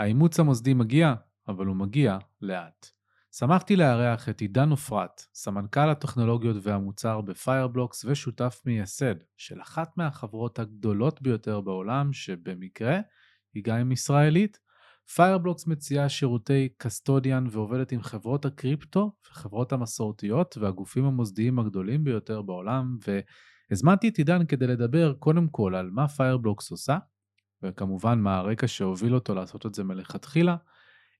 האימוץ המוסדי מגיע, אבל הוא מגיע לאט. שמחתי לארח את עידן עפרת, סמנכ"ל הטכנולוגיות והמוצר ב Fireblocks ושותף מייסד של אחת מהחברות הגדולות ביותר בעולם, שבמקרה היא גם ישראלית. Fireblocks מציעה שירותי custodian ועובדת עם חברות הקריפטו וחברות המסורתיות והגופים המוסדיים הגדולים ביותר בעולם, והזמנתי את עידן כדי לדבר קודם כל על מה Fireblocks עושה, וכמובן מה הרקע שהוביל אותו לעשות את זה מלכתחילה,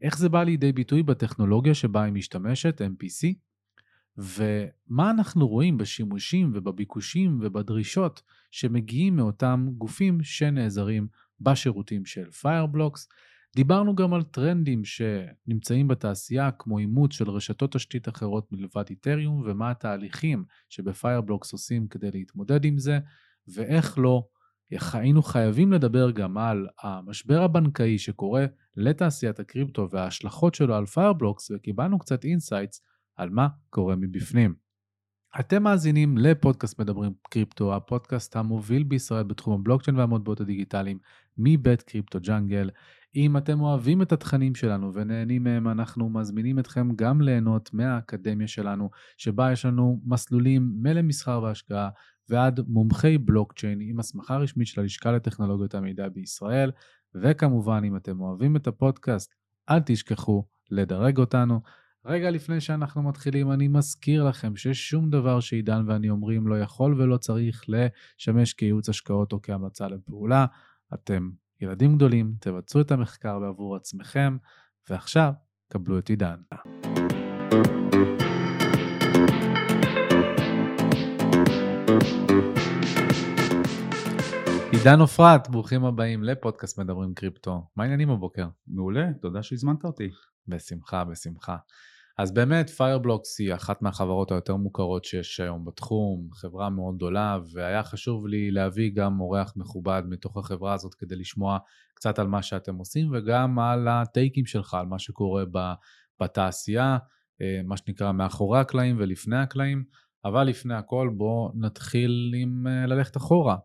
איך זה בא לידי ביטוי בטכנולוגיה שבה היא משתמשת, MPC, ומה אנחנו רואים בשימושים ובביקושים ובדרישות שמגיעים מאותם גופים שנעזרים בשירותים של Fireblocks. דיברנו גם על טרנדים שנמצאים בתעשייה, כמו אימוץ של רשתות תשתית אחרות מלבד איתריום, ומה התהליכים שבפיירבלוקס עושים כדי להתמודד עם זה, ואיך לא היינו חייבים לדבר גם על המשבר הבנקאי שקורה לתעשיית הקריפטו וההשלכות שלו על Fireblocks, וקיבלנו קצת insights על מה קורה מבפנים. אתם מאזינים לפודקאסט מדברים קריפטו, הפודקאסט המוביל בישראל בתחום הבלוקצ'יין והמטבעות הדיגיטליים מבית Crypto Jungle. אם אתם אוהבים את התכנים שלנו ונהנים מהם, אנחנו מזמינים אתכם גם ליהנות מהאקדמיה שלנו, שבה יש לנו מסלולים מלמסחר והשקעה ועד מומחי בלוקצ'יין עם הסמכה רשמית של הלשכה לטכנולוגיות המידע בישראל, וכמובן אם אתם אוהבים את הפודקאסט, אל תשכחו לדרג אותנו. רגע לפני שאנחנו מתחילים, אני מזכיר לכם ששום דבר שעידן ואני אומרים לא יכול ולא צריך לשמש כייעוץ השקעות או כהמלצה לפעולה. אתם ילדים גדולים, תבצעו את המחקר בעבור עצמכם, ועכשיו קבלו את עידן. עידן עפרת, ברוכים הבאים לפודקאסט מדברים קריפטו. מה העניינים הבוקר? מעולה, תודה שהזמנת אותי. בשמחה, בשמחה. אז באמת Fireblocks היא אחת מהחברות היותר מוכרות שיש היום בתחום, חברה מאוד גדולה, והיה חשוב לי להביא גם אורח מכובד מתוך החברה הזאת כדי לשמוע קצת על מה שאתם עושים, וגם על הטייקים שלך, על מה שקורה בתעשייה, אה, מה שנקרא מאחורי הקלעים ולפני הקלעים. אבל לפני הכל בואו נתחיל עם אה, ללכת אחורה.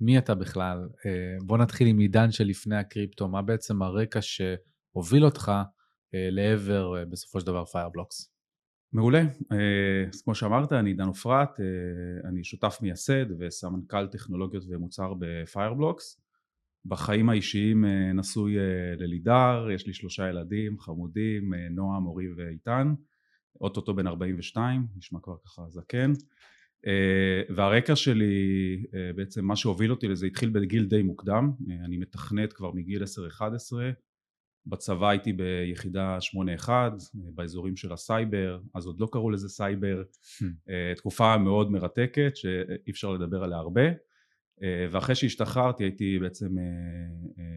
מי אתה בכלל? אה, בוא נתחיל עם עידן שלפני הקריפטו, מה בעצם הרקע שהוביל אותך לעבר אה, בסופו של דבר Fireblocks? מעולה, אז כמו שאמרת אני עידן עפרת, אני שותף מייסד וסמנכ"ל טכנולוגיות ומוצר ב Fireblocks. בחיים האישיים נשוי ללידר, יש לי שלושה ילדים חמודים, נועם, אורי ואיתן, אוטוטו בן 42, נשמע כבר ככה זקן. אה, והרקע שלי אה, בעצם מה שהוביל אותי לזה התחיל בגיל די מוקדם אה, אני מתכנת כבר מגיל 10-11 בצבא הייתי ביחידה 8-1 באזורים של הסייבר אז עוד לא קראו לזה סייבר. הממ. תקופה מאוד מרתקת שאי אפשר לדבר עליה הרבה. ואחרי שהשתחררתי הייתי בעצם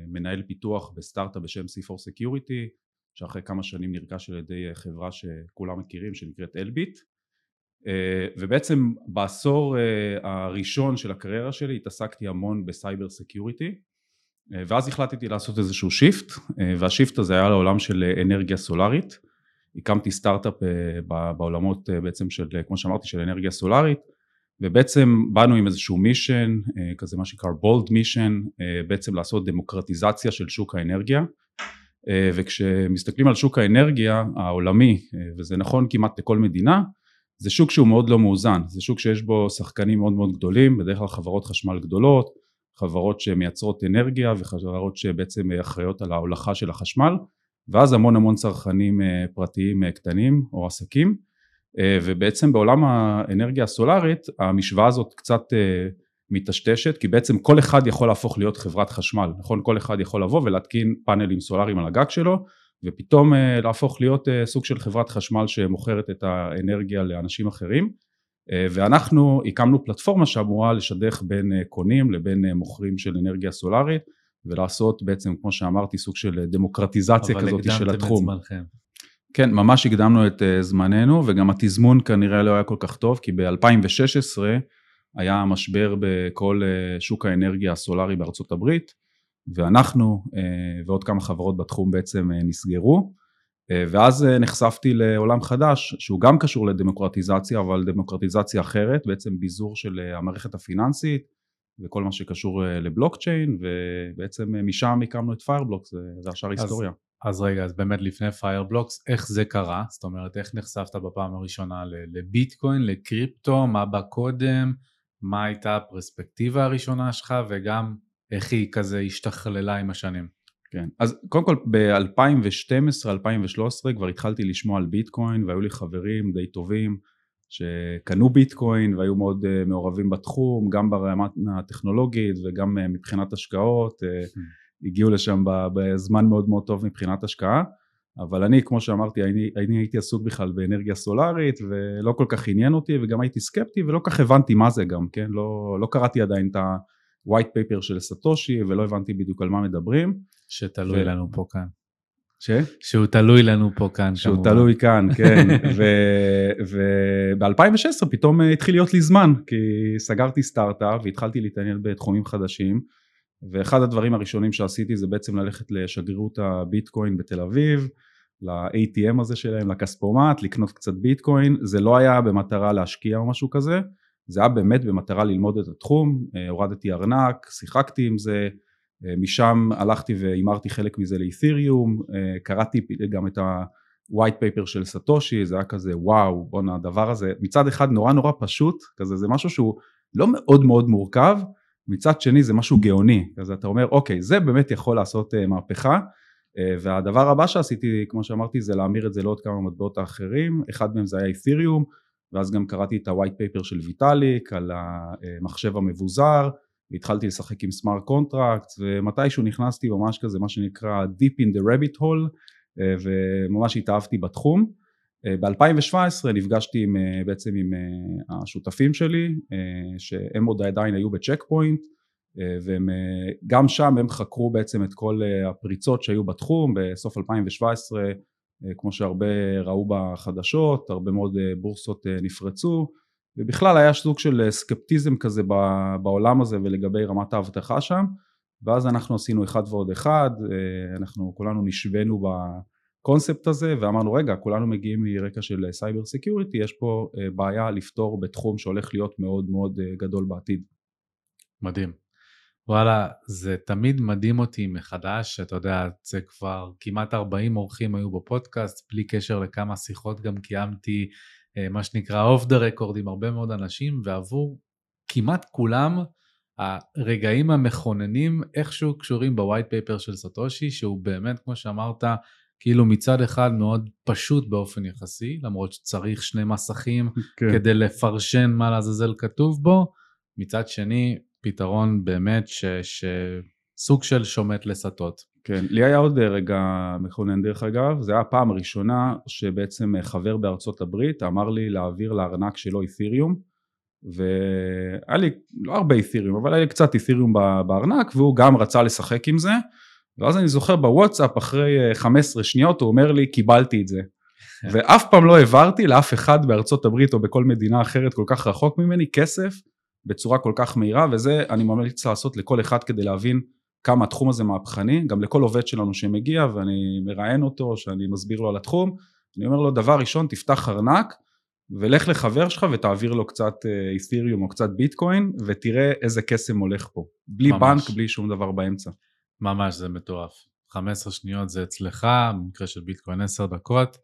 מנהל פיתוח בסטארט-אפ בשם C4 Security שאחרי כמה שנים נרכש על ידי חברה שכולם מכירים שנקראת אלביט אה, ובעצם בעשור אה, הראשון של הקריירה שלי התעסקתי המון ב cyber security. אה, ואז החלטתי לעשות איזשהו shift וה-shift הזה היה לעולם של אנרגיה סולארית. הקמתי סטארט-אפ בעולמות בעצם של כמו שאמרתי של אנרגיה סולארית ובעצם באנו עם איזשהו מישן כזה מה שנקרא בולד מישן בעצם לעשות דמוקרטיזציה של שוק האנרגיה. וכשמסתכלים על שוק האנרגיה העולמי וזה נכון כמעט לכל מדינה זה שוק שהוא מאוד לא מאוזן, זה שוק שיש בו שחקנים מאוד מאוד גדולים, בדרך כלל חברות חשמל גדולות, חברות שמייצרות אנרגיה וחברות שבעצם אחראיות על ההולכה של החשמל, ואז המון המון צרכנים אה, פרטיים אה, קטנים או עסקים, אה, ובעצם בעולם האנרגיה הסולארית המשוואה הזאת קצת מטשטשת, כי בעצם כל אחד יכול להפוך להיות חברת חשמל, נכון? כל אחד יכול לבוא ולהתקין פאנלים סולאריים על הגג שלו ופתאום אה, להפוך להיות אה, סוג של חברת חשמל שמוכרת את האנרגיה לאנשים אחרים אה, ואנחנו הקמנו פלטפורמה שאמורה לשדך בין קונים לבין מוכרים של אנרגיה סולארית ולעשות בעצם כמו שאמרתי סוג של דמוקרטיזציה כזאת של התחום. אבל הקדמתם את זמנכם. כן, ממש הקדמנו את זמננו וגם התזמון כנראה לא היה כל כך טוב כי ב-2016 היה משבר בכל שוק האנרגיה הסולארי בארצות הברית ואנחנו אה, ועוד כמה חברות בתחום בעצם אה, נסגרו אה, ואז נחשפתי לעולם חדש שהוא גם קשור לדמוקרטיזציה אבל דמוקרטיזציה אחרת בעצם ביזור של המערכת הפיננסית וכל מה שקשור לבלוקצ'יין, ובעצם משם הקמנו את פיירבלוקס, זה השאר היסטוריה. אז רגע, אז באמת לפני פיירבלוקס, איך זה קרה? זאת אומרת, איך נחשפת בפעם הראשונה לביטקוין, לקריפטו, מה בא קודם, מה הייתה הפרספקטיבה הראשונה שלך, וגם איך היא כזה השתכללה עם השנים? כן, אז קודם כל ב-2012-2013 כבר התחלתי לשמוע על ביטקוין והיו לי חברים די טובים שקנו ביטקוין והיו מאוד uh, מעורבים בתחום, גם ברמה הטכנולוגית וגם uh, מבחינת השקעות, uh, הגיעו לשם בזמן מאוד מאוד טוב מבחינת השקעה, אבל אני כמו שאמרתי אני, אני הייתי עסוק בכלל באנרגיה סולארית ולא כל כך עניין אותי וגם הייתי סקפטי ולא כך הבנתי מה זה גם, כן, לא, לא קראתי עדיין את ה-white paper של סטושי ולא הבנתי בדיוק על מה מדברים. שתלוי ו... לנו פה כאן. ש? שהוא תלוי לנו פה כאן שהוא כמובן. תלוי כאן, כן. וב-2016 פתאום התחיל להיות לי זמן, כי סגרתי סטארט-אפ והתחלתי להתעניין בתחומים חדשים, ואחד הדברים הראשונים שעשיתי זה בעצם ללכת לשגרירות הביטקוין בתל אביב, ל-ATM הזה שלהם, לכספומט, לקנות קצת ביטקוין, זה לא היה במטרה להשקיע או משהו כזה, זה היה באמת במטרה ללמוד את התחום, אה, הורדתי ארנק, שיחקתי עם זה, אה, משם הלכתי והימרתי חלק מזה לאת'יריום, אה, קראתי גם את ה-white paper של סאטושי, זה היה כזה וואו, בואנה הדבר הזה, מצד אחד נורא נורא פשוט, כזה זה משהו שהוא לא מאוד מאוד מורכב, מצד שני זה משהו גאוני, אז אתה אומר אוקיי זה באמת יכול לעשות אה, מהפכה והדבר הבא שעשיתי כמו שאמרתי זה להמיר את זה לעוד כמה מטבעות האחרים, אחד מהם זה היה את'יריום ואז גם קראתי את ה-white paper של ויטאליק על המחשב המבוזר והתחלתי לשחק עם smart contract ומתישהו נכנסתי ממש כזה מה שנקרא Deep in the rabbit hole אה, וממש התאהבתי בתחום. אה, ב-2017 נפגשתי עם, אה, בעצם עם השותפים שלי שהם עוד עדיין היו בצ'ק פוינט והם גם שם הם חקרו בעצם את כל הפריצות שהיו בתחום בסוף 2017 כמו שהרבה ראו בחדשות הרבה מאוד בורסות נפרצו ובכלל היה סוג של אה, סקפטיזם כזה בעולם הזה ולגבי רמת האבטחה שם ואז אנחנו עשינו אחד ועוד אחד, אה, אנחנו כולנו נשבינו בקונספט הזה ואמרנו רגע כולנו מגיעים מרקע של cyber security יש פה אה, בעיה לפתור בתחום שהולך להיות מאוד מאוד גדול בעתיד. מדהים. וואלה, זה תמיד מדהים אותי מחדש, אתה יודע, זה כבר כמעט 40 אורחים היו בפודקאסט, בלי קשר לכמה שיחות גם קיימתי אה, מה שנקרא off the record עם הרבה מאוד אנשים, ועבור כמעט כולם הרגעים המכוננים איכשהו קשורים בווייט פייפר של סטושי, שהוא באמת, כמו שאמרת, כאילו מצד אחד מאוד פשוט באופן יחסי, למרות שצריך שני מסכים כן. כדי לפרשן מה לעזאזל כתוב בו, מצד שני, פתרון באמת ש... ש... סוג של שומט לסטות. כן, לי היה עוד אה, רגע מכונן דרך אגב, זה היה הפעם הראשונה שבעצם אה, חבר בארצות הברית אמר לי להעביר לארנק שלו אית'יריום והיה לי לא הרבה אית'יריום אבל היה לי קצת אית'יריום בארנק והוא גם רצה לשחק עם זה ואז אני זוכר בוואטסאפ אחרי 15 אה, שניות הוא אומר לי קיבלתי את זה. ואף פעם לא העברתי לאף אחד בארצות הברית או בכל מדינה אחרת כל כך רחוק ממני כסף בצורה כל כך מהירה וזה אני ממליץ לעשות לכל אחד כדי להבין כמה התחום הזה מהפכני, גם לכל עובד שלנו שמגיע ואני מראיין אותו, שאני מסביר לו על התחום, אני אומר לו דבר ראשון תפתח ארנק ולך לחבר שלך ותעביר לו קצת אית'יריום או קצת ביטקוין ותראה איזה קסם הולך פה, בלי ממש. בנק, בלי שום דבר באמצע. ממש זה מטורף, 15 שניות זה אצלך, במקרה של ביטקוין 10 דקות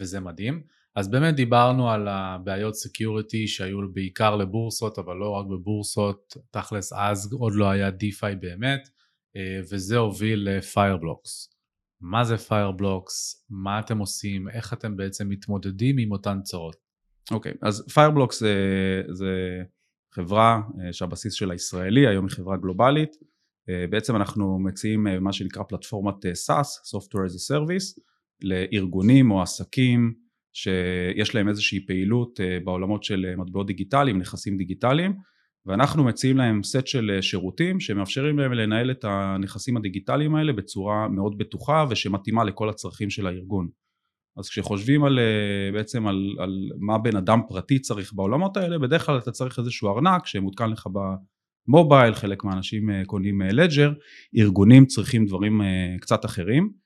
וזה מדהים. אז באמת דיברנו על הבעיות security שהיו בעיקר לבורסות אבל לא רק בבורסות, תכלס אז עוד לא היה DeFi באמת אה, וזה הוביל ל-Fireblocks. מה זה Fireblocks? מה אתם עושים? איך אתם בעצם מתמודדים עם אותן צרות? אוקיי, okay, אז Fireblocks זה, זה חברה אה, שהבסיס שלה ישראלי, היום היא חברה גלובלית. אה, בעצם אנחנו מציעים מה שנקרא פלטפורמת SaaS, Software as a Service, לארגונים או עסקים שיש להם איזושהי פעילות בעולמות של מטבעות דיגיטליים, נכסים דיגיטליים, ואנחנו מציעים להם סט של אה, שירותים שמאפשרים להם לנהל את הנכסים הדיגיטליים האלה בצורה מאוד בטוחה ושמתאימה לכל הצרכים של הארגון. אז כשחושבים על, אה, בעצם על, על מה בן אדם פרטי צריך בעולמות האלה, בדרך כלל אתה צריך איזשהו ארנק שמותקן לך במובייל, חלק מהאנשים אה, קונים לג'ר, ארגונים צריכים דברים קצת אחרים.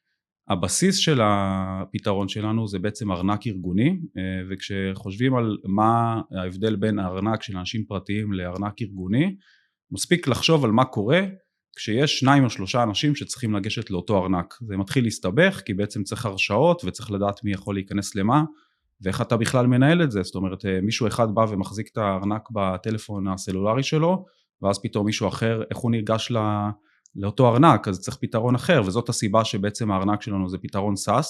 הבסיס של הפתרון שלנו זה בעצם ארנק ארגוני אה, וכשחושבים על מה ההבדל בין הארנק של אנשים פרטיים לארנק ארגוני מספיק לחשוב על מה קורה כשיש שניים או שלושה אנשים שצריכים לגשת לאותו ארנק. זה מתחיל להסתבך כי בעצם צריך הרשאות וצריך לדעת מי יכול להיכנס למה ואיך אתה בכלל מנהל את זה, זאת אומרת אה, מישהו אחד בא ומחזיק את הארנק בטלפון הסלולרי שלו ואז פתאום מישהו אחר, איך הוא ניגש לא, לאותו ארנק, אז צריך פתרון אחר וזאת הסיבה שבעצם הארנק שלנו זה פתרון SaaS,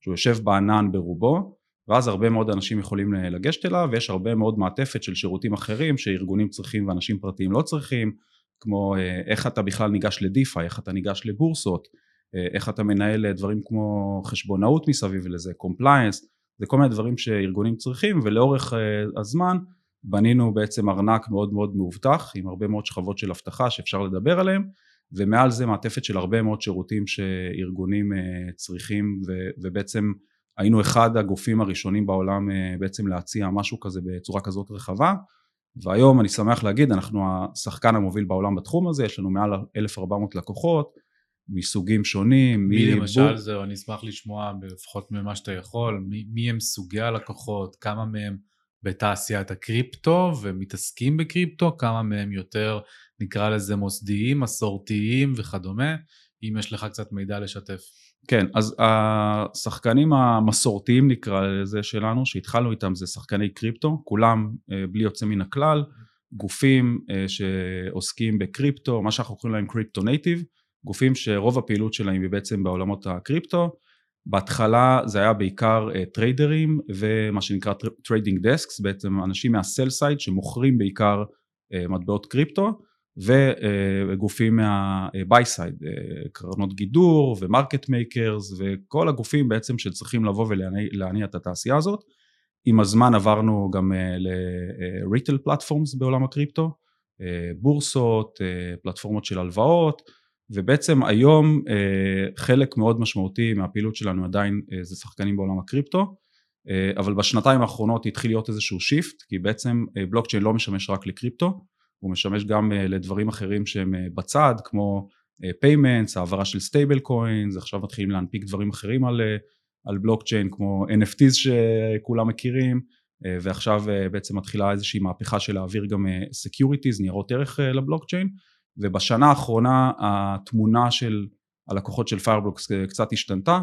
שהוא יושב בענן ברובו ואז הרבה מאוד אנשים יכולים לגשת אליו ויש הרבה מאוד מעטפת של שירותים אחרים שארגונים צריכים ואנשים פרטיים לא צריכים כמו אה, איך אתה בכלל ניגש לדיפיי, איך אתה ניגש לבורסות, אה, איך אתה מנהל דברים כמו חשבונאות מסביב לזה, compliance, זה כל מיני דברים שארגונים צריכים ולאורך אה, הזמן בנינו בעצם ארנק מאוד מאוד מאובטח עם הרבה מאוד שכבות של אבטחה שאפשר לדבר עליהם ומעל זה מעטפת של הרבה מאוד שירותים שארגונים צריכים ובעצם היינו אחד הגופים הראשונים בעולם בעצם להציע משהו כזה בצורה כזאת רחבה. והיום אני שמח להגיד אנחנו השחקן המוביל בעולם בתחום הזה יש לנו מעל 1400 לקוחות מסוגים שונים מי למשל זה אני אשמח לשמוע לפחות ממה שאתה יכול מי, מי הם סוגי הלקוחות כמה מהם בתעשיית הקריפטו ומתעסקים בקריפטו כמה מהם יותר נקרא לזה מוסדיים מסורתיים וכדומה אם יש לך קצת מידע לשתף. כן, אז השחקנים המסורתיים נקרא לזה שלנו, שהתחלנו איתם זה שחקני קריפטו, כולם אה, בלי יוצא מן הכלל, גופים אה, שעוסקים בקריפטו, מה שאנחנו קוראים להם crypto native, גופים שרוב הפעילות שלהם היא בעצם בעולמות הקריפטו, בהתחלה זה היה בעיקר טריידרים אה, ומה שנקרא trading desks, בעצם אנשים מה-sell side שמוכרים בעיקר מטבעות קריפטו, וגופים מה-buy side, קרנות גידור ו-market makers וכל הגופים בעצם שצריכים לבוא ולהניע את התעשייה הזאת. עם הזמן עברנו גם ל-retail platforms בעולם הקריפטו, בורסות, פלטפורמות של הלוואות ובעצם היום חלק מאוד משמעותי מהפעילות שלנו עדיין זה שחקנים בעולם הקריפטו אבל בשנתיים האחרונות התחיל להיות איזשהו shift כי בעצם בלוקצ'יין לא משמש רק לקריפטו הוא משמש גם אה, לדברים אחרים שהם אה, בצד כמו אה, העברה של stablecoins, עכשיו מתחילים להנפיק דברים אחרים על, על בלוקצ'יין כמו NFTs שכולם מכירים ועכשיו בעצם מתחילה איזושהי מהפכה של להעביר גם Securities, ניירות ערך לבלוקצ'יין ובשנה האחרונה התמונה של הלקוחות של פיירבלוקס קצת השתנתה,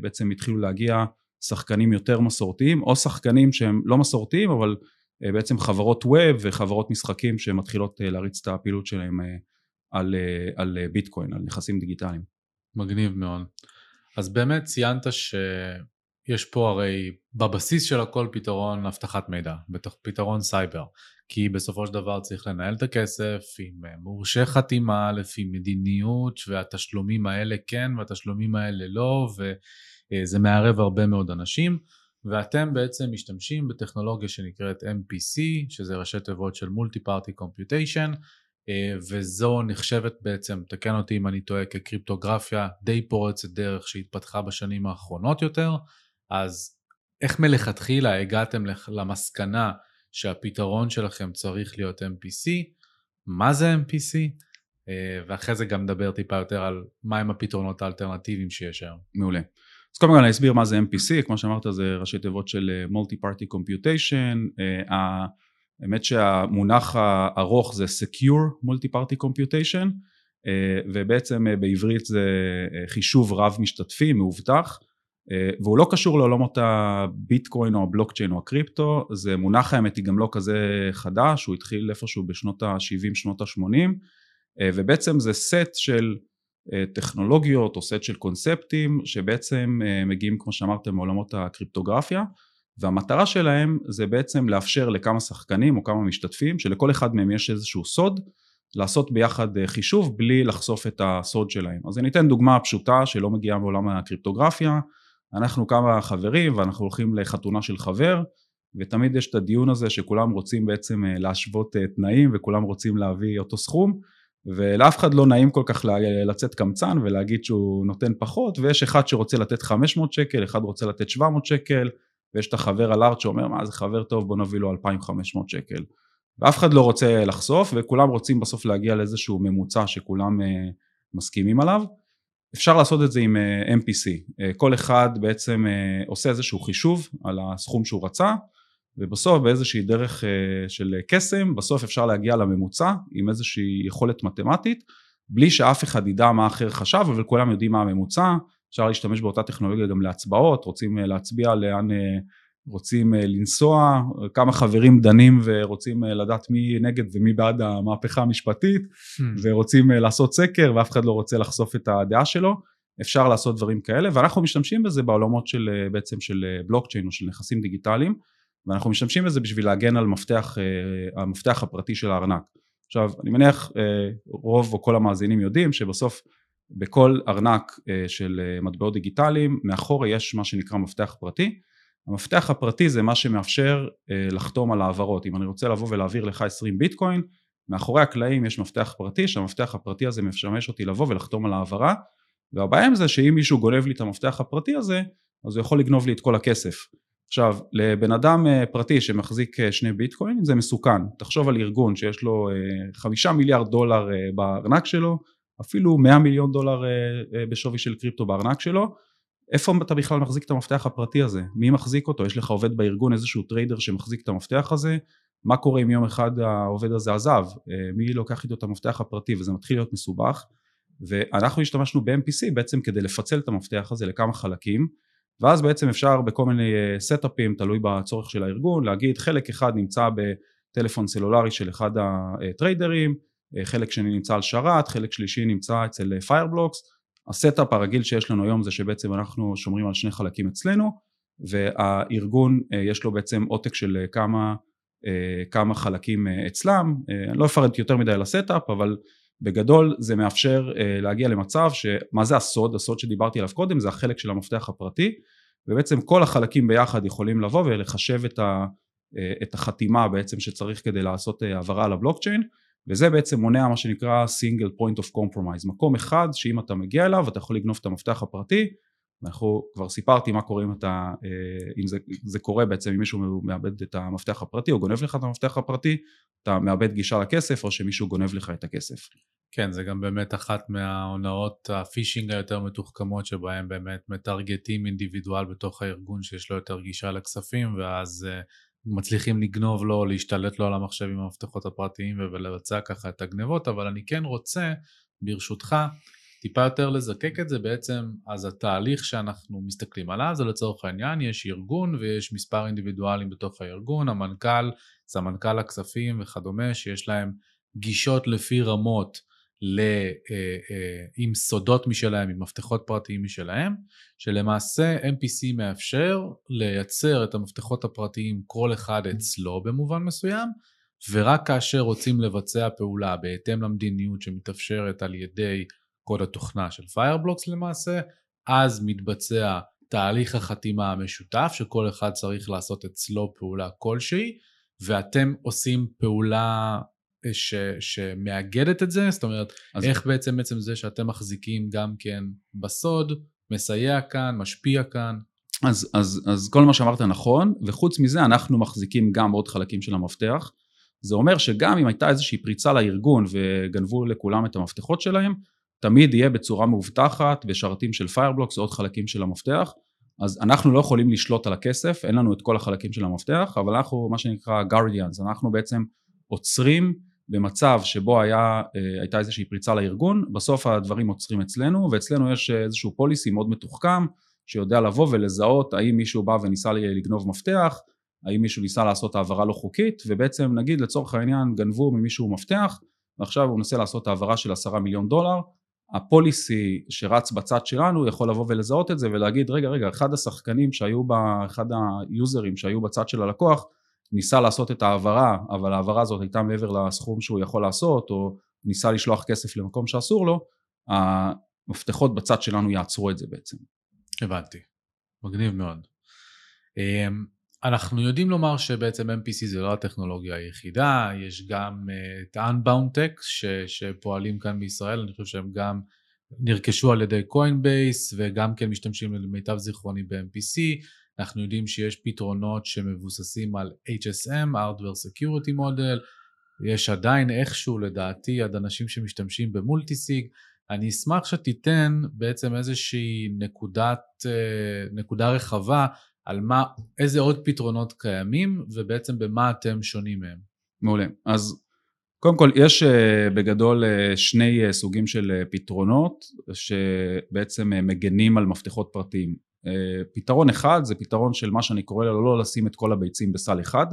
בעצם התחילו להגיע שחקנים יותר מסורתיים או שחקנים שהם לא מסורתיים אבל בעצם חברות ווב וחברות משחקים שמתחילות אה, להריץ את הפעילות שלהם אה, על, על ביטקוין, על נכסים דיגיטליים. מגניב מאוד. אז באמת ציינת שיש פה הרי בבסיס של הכל פתרון אבטחת מידע, בתוך פתרון סייבר, כי בסופו של דבר צריך לנהל את הכסף עם מורשה חתימה לפי מדיניות והתשלומים האלה כן והתשלומים האלה לא וזה מערב הרבה מאוד אנשים. ואתם בעצם משתמשים בטכנולוגיה שנקראת MPC, שזה ראשי תיבות של multi-party computation, וזו נחשבת בעצם, תקן אותי אם אני טועה, כקריפטוגרפיה די פורצת דרך שהתפתחה בשנים האחרונות יותר, אז איך מלכתחילה הגעתם למסקנה שהפתרון שלכם צריך להיות MPC, מה זה MPC, ואחרי זה גם נדבר טיפה יותר על מהם הפתרונות האלטרנטיביים שיש היום. מעולה. אז קודם כל אני אסביר מה זה MPC, כמו שאמרת זה ראשי תיבות של מולטי פארטי קומפיוטיישן, האמת שהמונח הארוך זה Secure Multi Party Computation ובעצם אה, בעברית זה אה, חישוב רב משתתפי מאובטח אה, והוא לא קשור לעולמות הביטקוין או הבלוקצ'יין או הקריפטו, זה מונח האמת היא גם לא כזה חדש, הוא התחיל איפשהו בשנות ה-70 שנות ה-80 ובעצם זה סט של טכנולוגיות או סט של קונספטים שבעצם אה, מגיעים כמו שאמרתם מעולמות הקריפטוגרפיה והמטרה שלהם זה בעצם לאפשר לכמה שחקנים או כמה משתתפים שלכל אחד מהם יש איזשהו סוד לעשות ביחד אה, חישוב בלי לחשוף את הסוד שלהם. אז אני אתן דוגמה פשוטה שלא מגיעה מעולם הקריפטוגרפיה, אנחנו כמה חברים ואנחנו הולכים לחתונה של חבר ותמיד יש את הדיון הזה שכולם רוצים בעצם להשוות תנאים וכולם רוצים להביא אותו סכום ולאף אחד לא נעים כל כך לצאת קמצן ולהגיד שהוא נותן פחות ויש אחד שרוצה לתת 500 שקל, אחד רוצה לתת 700 שקל ויש את החבר הלארט שאומר מה זה חבר טוב בוא נביא לו 2,500 שקל. ואף אחד לא רוצה לחשוף וכולם רוצים בסוף להגיע לאיזשהו ממוצע שכולם uh, מסכימים עליו. אפשר לעשות את זה עם uh, MPC uh, כל אחד בעצם uh, עושה איזשהו חישוב על הסכום שהוא רצה ובסוף באיזושהי דרך אה, של קסם, בסוף אפשר להגיע לממוצע עם איזושהי יכולת מתמטית, בלי שאף אחד ידע מה אחר חשב, אבל כולם יודעים מה הממוצע, אפשר להשתמש באותה טכנולוגיה גם להצבעות, רוצים אה, להצביע לאן אה, רוצים לנסוע, כמה חברים דנים ורוצים לדעת מי נגד ומי בעד המהפכה המשפטית, hmm. ורוצים לעשות סקר ואף אחד לא רוצה לחשוף את הדעה שלו, אפשר לעשות דברים כאלה, ואנחנו משתמשים בזה בעולמות של בעצם של בלוקצ'יין או של נכסים דיגיטליים. ואנחנו משתמשים בזה בשביל להגן על מפתח, אה, המפתח הפרטי של הארנק. עכשיו אני מניח אה, רוב או כל המאזינים יודעים שבסוף בכל ארנק אה, של מטבעות דיגיטליים מאחורי יש מה שנקרא מפתח פרטי. המפתח הפרטי זה מה שמאפשר לחתום על העברות. אם אני רוצה לבוא ולהעביר לך 20 ביטקוין, מאחורי הקלעים יש מפתח פרטי, שהמפתח הפרטי הזה משמש אותי לבוא ולחתום על העברה, והבעיה עם זה שאם מישהו גונב לי את המפתח הפרטי הזה, אז הוא יכול לגנוב לי את כל הכסף. עכשיו, לבן אדם אה, פרטי שמחזיק אה, שני ביטקוין זה מסוכן. תחשוב על ארגון שיש לו אה, חמישה מיליארד דולר בארנק שלו, אפילו מאה מיליון דולר בשווי של קריפטו בארנק שלו, איפה אתה בכלל מחזיק את המפתח הפרטי הזה? מי מחזיק אותו? יש לך עובד בארגון, איזשהו טריידר שמחזיק את המפתח הזה? מה קורה אם יום אחד העובד הזה עזב? מי לוקח איתו את המפתח הפרטי? וזה מתחיל להיות מסובך. ואנחנו השתמשנו ב-MPC בעצם כדי לפצל את המפתח הזה לכמה חלקים. ואז בעצם אפשר בכל מיני סטאפים, אה, תלוי בצורך של הארגון, להגיד חלק אחד נמצא בטלפון סלולרי של אחד הטריידרים, אה, חלק שני נמצא על שרת, חלק שלישי נמצא אצל Fireblocks, ה-setup הרגיל שיש לנו היום זה שבעצם אנחנו שומרים על שני חלקים אצלנו והארגון אה, יש לו בעצם עותק של כמה, כמה חלקים אצלם, אני לא אפרט יותר מדי על ה-setup אבל בגדול זה מאפשר אה, להגיע למצב שמה זה הסוד? הסוד שדיברתי עליו קודם זה החלק של המפתח הפרטי ובעצם כל החלקים ביחד יכולים לבוא ולחשב את, ה, uh, את החתימה בעצם שצריך כדי לעשות uh, העברה לבלוקצ'יין וזה בעצם מונע מה שנקרא single point of compromise מקום אחד שאם אתה מגיע אליו אתה יכול לגנוב את המפתח הפרטי ואנחנו כבר סיפרתי מה קורה אם אתה, אם זה, זה קורה בעצם אם מישהו מאבד את המפתח הפרטי או גונב לך את המפתח הפרטי, אתה מאבד גישה לכסף או שמישהו גונב לך את הכסף. כן, זה גם באמת אחת מההונאות הפישינג היותר מתוחכמות שבהם באמת מטרגטים אינדיבידואל בתוך הארגון שיש לו יותר גישה לכספים ואז uh, מצליחים לגנוב לו, להשתלט לו על המחשב עם המפתחות הפרטיים ולבצע ככה את הגנבות, אבל אני כן רוצה, ברשותך, טיפה יותר לזקק את זה בעצם, אז התהליך שאנחנו מסתכלים עליו זה לצורך העניין, יש ארגון ויש מספר אינדיבידואלים בתוך הארגון, המנכ"ל, סמנכ"ל הכספים וכדומה, שיש להם גישות לפי רמות ל, אה, אה, עם סודות משלהם, עם מפתחות פרטיים משלהם, שלמעשה MPC מאפשר לייצר את המפתחות הפרטיים כל אחד אצלו במובן מסוים, ורק כאשר רוצים לבצע פעולה בהתאם למדיניות שמתאפשרת על ידי קוד התוכנה של פיירבלוקס למעשה, אז מתבצע תהליך החתימה המשותף שכל אחד צריך לעשות אצלו פעולה כלשהי, ואתם עושים פעולה אה, ש, שמאגדת את זה, זאת אומרת, אז... איך בעצם בעצם זה שאתם מחזיקים גם כן בסוד, מסייע כאן, משפיע כאן. אז, אז, אז כל מה שאמרת נכון, וחוץ מזה אנחנו מחזיקים גם עוד חלקים של המפתח. זה אומר שגם אם הייתה איזושהי פריצה לארגון וגנבו לכולם את המפתחות שלהם, תמיד יהיה בצורה מאובטחת בשרתים של פיירבלוקס עוד חלקים של המפתח. אז אנחנו לא יכולים לשלוט על הכסף, אין לנו את כל החלקים של המפתח, אבל אנחנו מה שנקרא guardians, אנחנו בעצם עוצרים במצב שבו היה, אה, הייתה איזושהי פריצה לארגון, בסוף הדברים עוצרים אצלנו, ואצלנו יש איזשהו פוליסי מאוד מתוחכם, שיודע לבוא ולזהות האם מישהו בא וניסה לגנוב מפתח, האם מישהו ניסה לעשות העברה לא חוקית, ובעצם נגיד לצורך העניין גנבו ממישהו מפתח, ועכשיו הוא מנסה לעשות העברה של עשרה מיליון דולר, הפוליסי שרץ בצד שלנו יכול לבוא ולזהות את זה ולהגיד רגע רגע אחד השחקנים שהיו, בה, אחד היוזרים שהיו בצד של הלקוח ניסה לעשות את ההעברה אבל ההעברה הזאת הייתה מעבר לסכום שהוא יכול לעשות או ניסה לשלוח כסף למקום שאסור לו המפתחות בצד שלנו יעצרו את זה בעצם. הבנתי, מגניב מאוד. אנחנו יודעים לומר שבעצם MPC זה לא הטכנולוגיה היחידה, יש גם uh, את ה-Unbound Tech ש, שפועלים כאן בישראל, אני חושב שהם גם נרכשו על ידי Coinbase וגם כן משתמשים למיטב זיכרוני ב-MPC, אנחנו יודעים שיש פתרונות שמבוססים על HSM, Hardware Security Model, יש עדיין איכשהו לדעתי עד אנשים שמשתמשים במולטיסיג, אני אשמח שתיתן בעצם איזושהי נקודת, אה, נקודה רחבה על מה, איזה עוד פתרונות קיימים ובעצם במה אתם שונים מהם. מעולה. אז קודם כל יש אה, בגדול אה, שני סוגים של פתרונות שבעצם מגנים על מפתחות פרטיים. פתרון אחד זה פתרון של מה שאני קורא לו לא לשים את כל הביצים בסל אחד,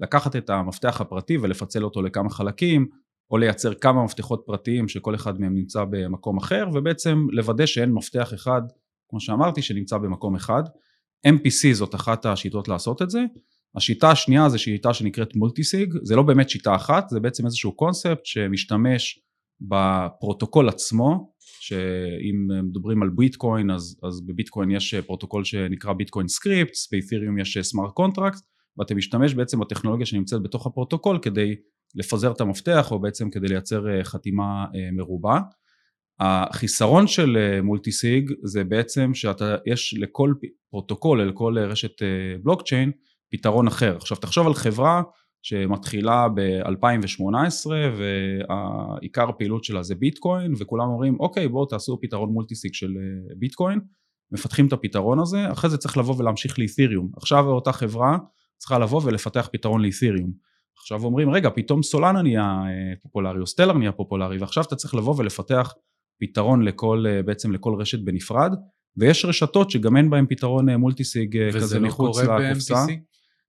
לקחת את המפתח הפרטי ולפצל אותו לכמה חלקים, או לייצר כמה מפתחות פרטיים שכל אחד מהם נמצא במקום אחר, ובעצם לוודא שאין מפתח אחד, כמו שאמרתי, שנמצא במקום אחד. MPC זאת אחת השיטות לעשות את זה. השיטה השנייה זה שיטה שנקראת multisig, זה לא באמת שיטה אחת, זה בעצם איזשהו קונספט שמשתמש בפרוטוקול עצמו, שאם מדברים על ביטקוין אז, אז בביטקוין יש פרוטוקול שנקרא Bitcoin scripts, באת'ריום יש smart contract, ואתה משתמש בעצם בטכנולוגיה שנמצאת בתוך הפרוטוקול כדי לפזר את המפתח או בעצם כדי לייצר אה, חתימה אה, מרובה. החיסרון של multisig אה, זה בעצם שיש לכל פרוטוקול, לכל רשת בלוקצ'יין, פתרון אחר. עכשיו תחשוב על חברה שמתחילה ב-2018 והעיקר הפעילות שלה זה ביטקוין וכולם אומרים אוקיי בואו תעשו פתרון multisig של ביטקוין, מפתחים את הפתרון הזה, אחרי זה צריך לבוא ולהמשיך לאת'יריום. עכשיו אותה חברה צריכה לבוא ולפתח פתרון לאת'יריום. עכשיו אומרים רגע פתאום סולנה נהיה אה, פופולרי או סטלר נהיה פופולרי ועכשיו אתה צריך לבוא ולפתח פתרון לכל, אה, בעצם לכל רשת בנפרד ויש רשתות שגם אין בהן פתרון מולטיסיג אה, כזה לא מחוץ לקופסה.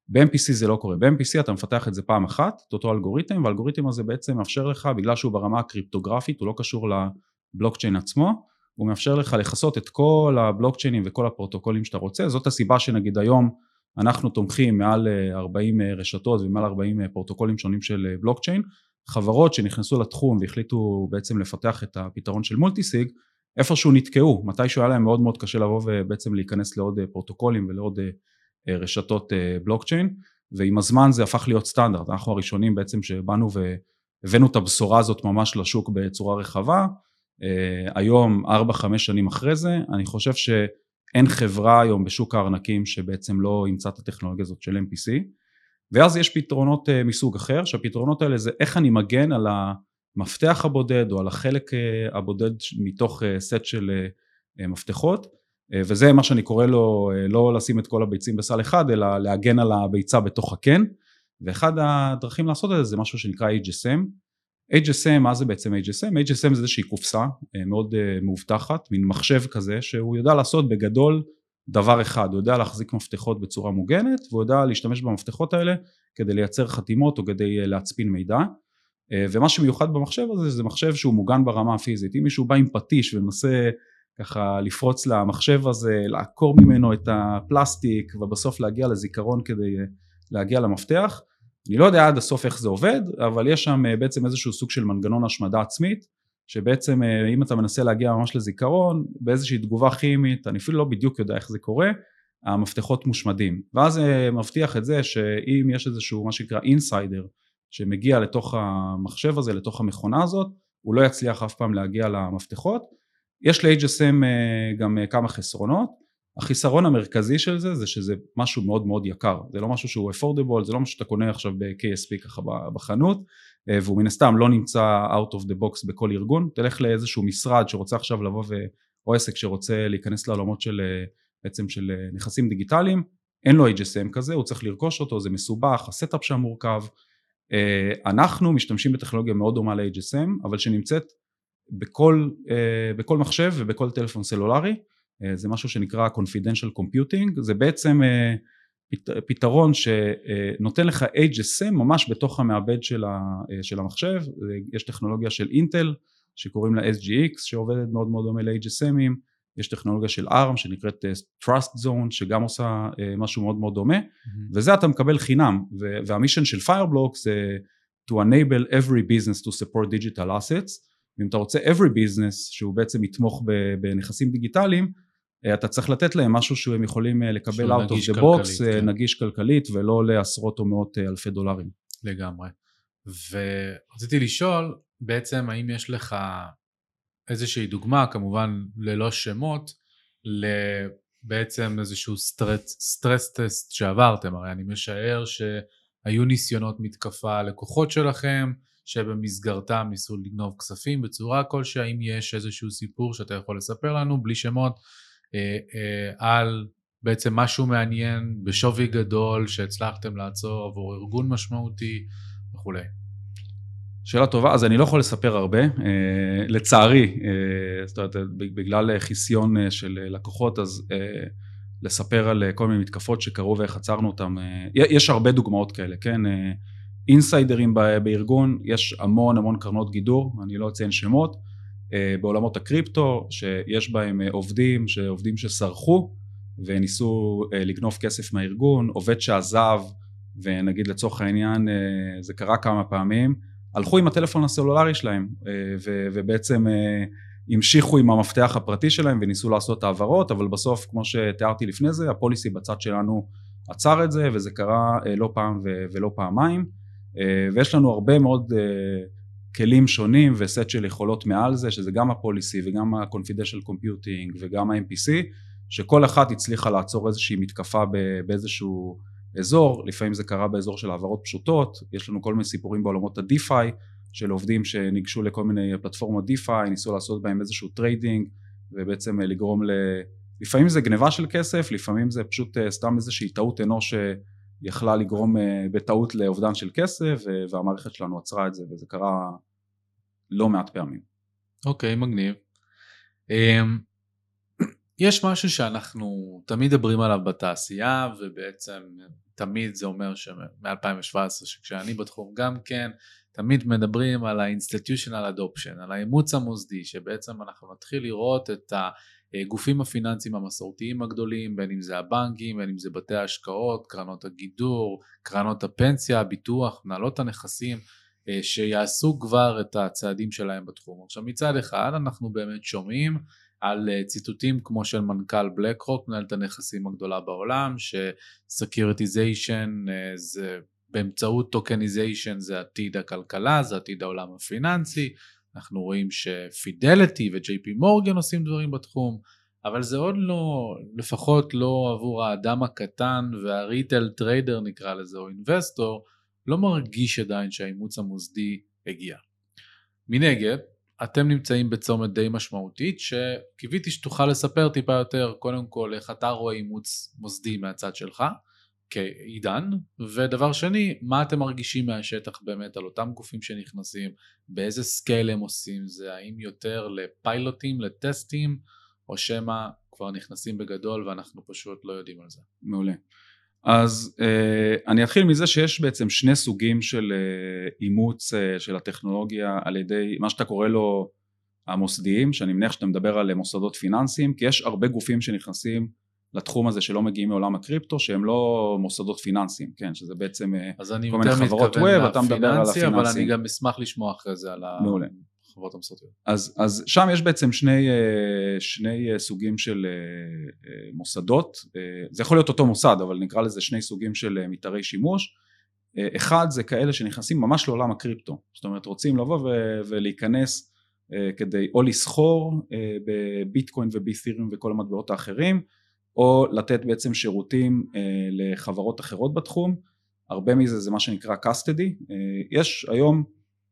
ב-MPC זה לא קורה, ב-MPC אתה מפתח את זה פעם אחת, את אותו אלגוריתם והאלגוריתם הזה בעצם מאפשר לך בגלל שהוא ברמה הקריפטוגרפית הוא לא קשור לבלוקצ'יין עצמו הוא מאפשר לך לכסות את כל הבלוקצ'יינים וכל הפרוטוקולים שאתה רוצה. זאת הסיבה שנגיד היום אנחנו תומכים מעל 40 אה, אה, רשתות ומעל 40 אה, פרוטוקולים שונים של בלוקצ'יין, חברות שנכנסו לתחום והחליטו בעצם לפתח את הפתרון של מולטיסיג, איפשהו נתקעו, מתישהו היה להם מאוד מאוד קשה לבוא ובעצם להיכנס לעוד פרוטוקולים ולעוד רשתות בלוקצ'יין, ועם הזמן זה הפך להיות סטנדרט, אנחנו הראשונים בעצם שבאנו והבאנו את הבשורה הזאת ממש לשוק בצורה רחבה, היום 4-5 שנים אחרי זה, אני חושב ש... אין חברה היום בשוק הארנקים שבעצם לא אימצה את הטכנולוגיה הזאת של MPC ואז יש פתרונות אה, מסוג אחר שהפתרונות האלה זה איך אני מגן על המפתח הבודד או על החלק אה, הבודד מתוך אה, סט של מפתחות וזה מה שאני קורא לו לא לשים את כל הביצים בסל אחד אלא להגן על הביצה בתוך הקן ואחד הדרכים לעשות את זה זה משהו שנקרא HSM HSM, מה זה בעצם HSM? HSM זה איזושהי קופסה מאוד מאובטחת, מין מחשב כזה שהוא יודע לעשות בגדול דבר אחד, הוא יודע להחזיק מפתחות בצורה מוגנת והוא יודע להשתמש במפתחות האלה כדי לייצר חתימות או כדי אה, להצפין מידע. ומה שמיוחד במחשב הזה זה מחשב שהוא מוגן ברמה הפיזית, אם מישהו בא עם פטיש ומנסה ככה לפרוץ למחשב הזה, לעקור ממנו את הפלסטיק ובסוף להגיע לזיכרון כדי להגיע למפתח אני לא יודע עד הסוף איך זה עובד, אבל יש שם אה, בעצם איזשהו סוג של מנגנון השמדה עצמית, שבעצם אה, אם אתה מנסה להגיע ממש לזיכרון, באיזושהי תגובה כימית, אני אפילו לא בדיוק יודע איך זה קורה, המפתחות מושמדים. ואז זה אה, מבטיח את זה שאם יש איזשהו מה שנקרא אינסיידר, שמגיע לתוך המחשב הזה, לתוך המכונה הזאת, הוא לא יצליח אף פעם להגיע למפתחות. יש ל-HSM גם כמה חסרונות, החיסרון המרכזי של זה זה שזה משהו מאוד מאוד יקר. זה לא משהו שהוא affordable זה לא משהו שאתה קונה עכשיו ב-KSP ככה בחנות אה, והוא מן הסתם לא נמצא out of the box בכל ארגון. תלך לאיזשהו משרד שרוצה עכשיו לבוא ו... או עסק שרוצה להיכנס לעולמות של אה, בעצם של אה, נכסים דיגיטליים אין לו HSM כזה הוא צריך לרכוש אותו זה מסובך ה setup שם מורכב. אנחנו משתמשים בטכנולוגיה מאוד דומה ל-HSM אבל שנמצאת בכל, בכל מחשב ובכל טלפון סלולרי זה משהו שנקרא confidential computing, זה בעצם אה, פתרון שנותן לך HSM ממש בתוך המעבד של, המחשב, יש טכנולוגיה של אינטל שקוראים לה SGX שעובדת מאוד מאוד דומה ל-HSMים, יש טכנולוגיה של ARM שנקראת אה, Trust Zone שגם עושה משהו מאוד מאוד דומה. mm-hmm. וזה אתה מקבל חינם. והמישן של Fireblocks זה to enable every business to support digital assets. ואם אתה רוצה every business שהוא בעצם יתמוך בנכסים דיגיטליים אה, אתה צריך לתת להם משהו שהם יכולים אה, לקבל out of the box, אה, כן. נגיש כלכלית ולא לעשרות או מאות אלפי דולרים. לגמרי. ורציתי לשאול, בעצם האם יש לך איזושהי דוגמה, כמובן ללא שמות, לבעצם איזשהו stress, stress test שעברתם, הרי אני משער שהיו ניסיונות מתקפה לקוחות שלכם, שבמסגרתם ניסו לגנוב כספים בצורה כלשהי, האם יש איזשהו סיפור שאתה יכול לספר לנו, בלי שמות, אה, אה, על בעצם משהו מעניין בשווי גדול שהצלחתם לעצור עבור ארגון משמעותי וכולי. שאלה טובה, אז אני לא יכול לספר הרבה, אה, לצערי, אה, זאת אומרת, בגלל חיסיון אה, של לקוחות, אז אה, לספר על אה, כל מיני מתקפות שקרו ואיך עצרנו אותם, אה, יש הרבה דוגמאות כאלה, כן? אה, אינסיידרים בארגון, יש המון המון קרנות גידור, אני לא אציין שמות, אה, בעולמות הקריפטו, שיש בהם אה, עובדים, עובדים שסרחו וניסו אה, לגנוב כסף מהארגון, עובד שעזב, ונגיד לצורך העניין זה קרה כמה פעמים, הלכו עם הטלפון הסלולרי שלהם ובעצם המשיכו עם המפתח הפרטי שלהם וניסו לעשות העברות, אבל בסוף כמו שתיארתי לפני זה, הפוליסי בצד שלנו עצר את זה וזה קרה לא פעם ולא פעמיים. אה, ויש לנו הרבה מאוד אה, כלים שונים וסט של יכולות מעל זה, שזה גם ה policy וגם ה-confidential computing וגם ה-MPC, שכל אחת הצליחה לעצור איזושהי מתקפה באיזשהו אזור, לפעמים זה קרה באזור של העברות פשוטות, יש לנו כל מיני סיפורים בעולמות ה-DeFi, של עובדים שניגשו לכל מיני פלטפורמות DeFi, ניסו לעשות בהם איזשהו trading ובעצם לגרום ל... לפעמים זה גניבה של כסף, לפעמים זה פשוט אה, סתם איזושהי טעות אנוש יכלה לגרום אה, בטעות לאובדן של כסף והמערכת שלנו עצרה את זה וזה קרה לא מעט פעמים. אוקיי, okay, מגניב. אמ, יש משהו שאנחנו תמיד מדברים עליו בתעשייה ובעצם תמיד זה אומר שמ-2017 שכשאני בתחום גם כן תמיד מדברים על ה-institutional adoption, על האימוץ המוסדי שבעצם אנחנו נתחיל לראות את ה... הגופים הפיננסיים המסורתיים הגדולים, בין אם זה הבנקים, בין אם זה בתי ההשקעות, קרנות הגידור, קרנות הפנסיה, הביטוח, מנהלות הנכסים, שיעשו כבר את הצעדים שלהם בתחום. עכשיו מצד אחד אנחנו באמת שומעים על אה, ציטוטים כמו של מנכ"ל BlackRock, מנהלת הנכסים הגדולה בעולם, ש securitization אה, זה באמצעות tokenization זה עתיד הכלכלה, זה עתיד העולם הפיננסי, אנחנו רואים ש Fidelity ו J.P. Morgan עושים דברים בתחום, אבל זה עוד לא, לפחות לא עבור האדם הקטן וה retail trader נקרא לזה, או investor, לא מרגיש עדיין שהאימוץ המוסדי הגיע. מנגד, אתם נמצאים בצומת די משמעותית, שקיוויתי שתוכל לספר טיפה יותר, קודם כל איך אתה רואה אימוץ מוסדי מהצד שלך, כעידן, ודבר שני, מה אתם מרגישים מהשטח באמת על אותם גופים שנכנסים, באיזה scale הם עושים זה, האם יותר לפיילוטים, לטסטים, או שמא כבר נכנסים בגדול ואנחנו פשוט לא יודעים על זה. מעולה. אז אה, אני אתחיל מזה שיש בעצם שני סוגים של אה, אימוץ אה, של הטכנולוגיה על ידי מה שאתה קורא לו המוסדיים, שאני מניח שאתה מדבר על מוסדות פיננסיים, כי יש הרבה גופים שנכנסים לתחום הזה שלא מגיעים מעולם הקריפטו שהם לא מוסדות פיננסיים, כן, שזה בעצם כל מיני חברות ווב, אתה מדבר על הפיננסים. אבל אני גם אשמח לשמוע אחרי זה על החברות המסורתיות. אז, אז שם יש בעצם שני, אה, שני אה, סוגים של מוסדות, זה יכול להיות אותו מוסד, אבל נקרא לזה שני סוגים של מתארי שימוש. אחד זה כאלה שנכנסים ממש לעולם הקריפטו, זאת אומרת רוצים לבוא ולהיכנס כדי או לסחור בביטקוין ובית'ירים וכל המטבעות האחרים או לתת בעצם שירותים אה, לחברות אחרות בתחום, הרבה מזה זה מה שנקרא custody, אה, יש היום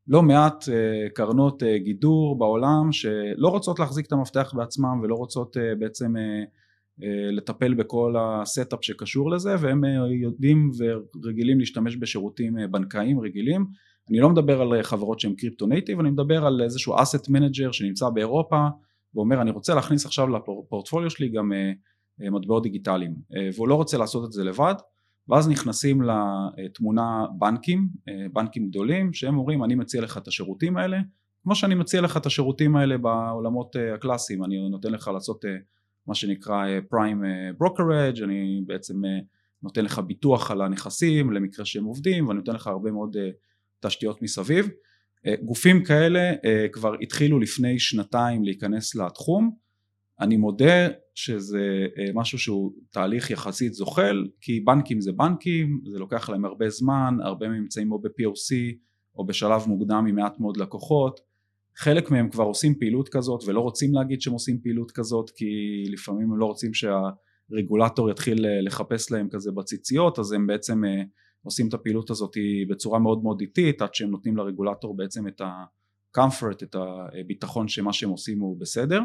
לא מעט אה, קרנות אה, גידור בעולם שלא רוצות להחזיק את המפתח בעצמם ולא רוצות אה, בעצם לטפל בכל ה setup שקשור לזה והם יודעים ורגילים להשתמש בשירותים בנקאיים רגילים. אני לא מדבר על חברות שהן crypto native אני מדבר על איזשהו asset manager שנמצא באירופה ואומר אני רוצה להכניס עכשיו לפורטפוליו שלי גם מטבעות דיגיטליים. והוא לא רוצה לעשות את זה לבד ואז נכנסים לתמונה בנקים, אה, בנקים גדולים שהם אומרים אני מציע לך את השירותים האלה כמו שאני מציע לך את השירותים האלה בעולמות הקלאסיים. אני נותן לך לעשות מה שנקרא prime brokerage אני בעצם נותן לך ביטוח על הנכסים למקרה שהם אובדים ואני נותן לך הרבה מאוד תשתיות מסביב. גופים כאלה כבר התחילו לפני שנתיים להיכנס לתחום אני מודה שזה אה, משהו שהוא תהליך יחסית זוחל כי בנקים זה בנקים זה לוקח להם הרבה זמן הרבה מהם נמצאים או ב-POC או בשלב מוקדם עם מעט מאוד לקוחות. חלק מהם כבר עושים פעילות כזאת ולא רוצים להגיד שהם עושים פעילות כזאת כי לפעמים הם לא רוצים שהרגולטור יתחיל אה, לחפש להם כזה בציציות אז הם בעצם אה, עושים את הפעילות הזאת בצורה מאוד מאוד איטית עד שהם נותנים לרגולטור בעצם את ה-comfort, את הביטחון שמה שהם עושים הוא בסדר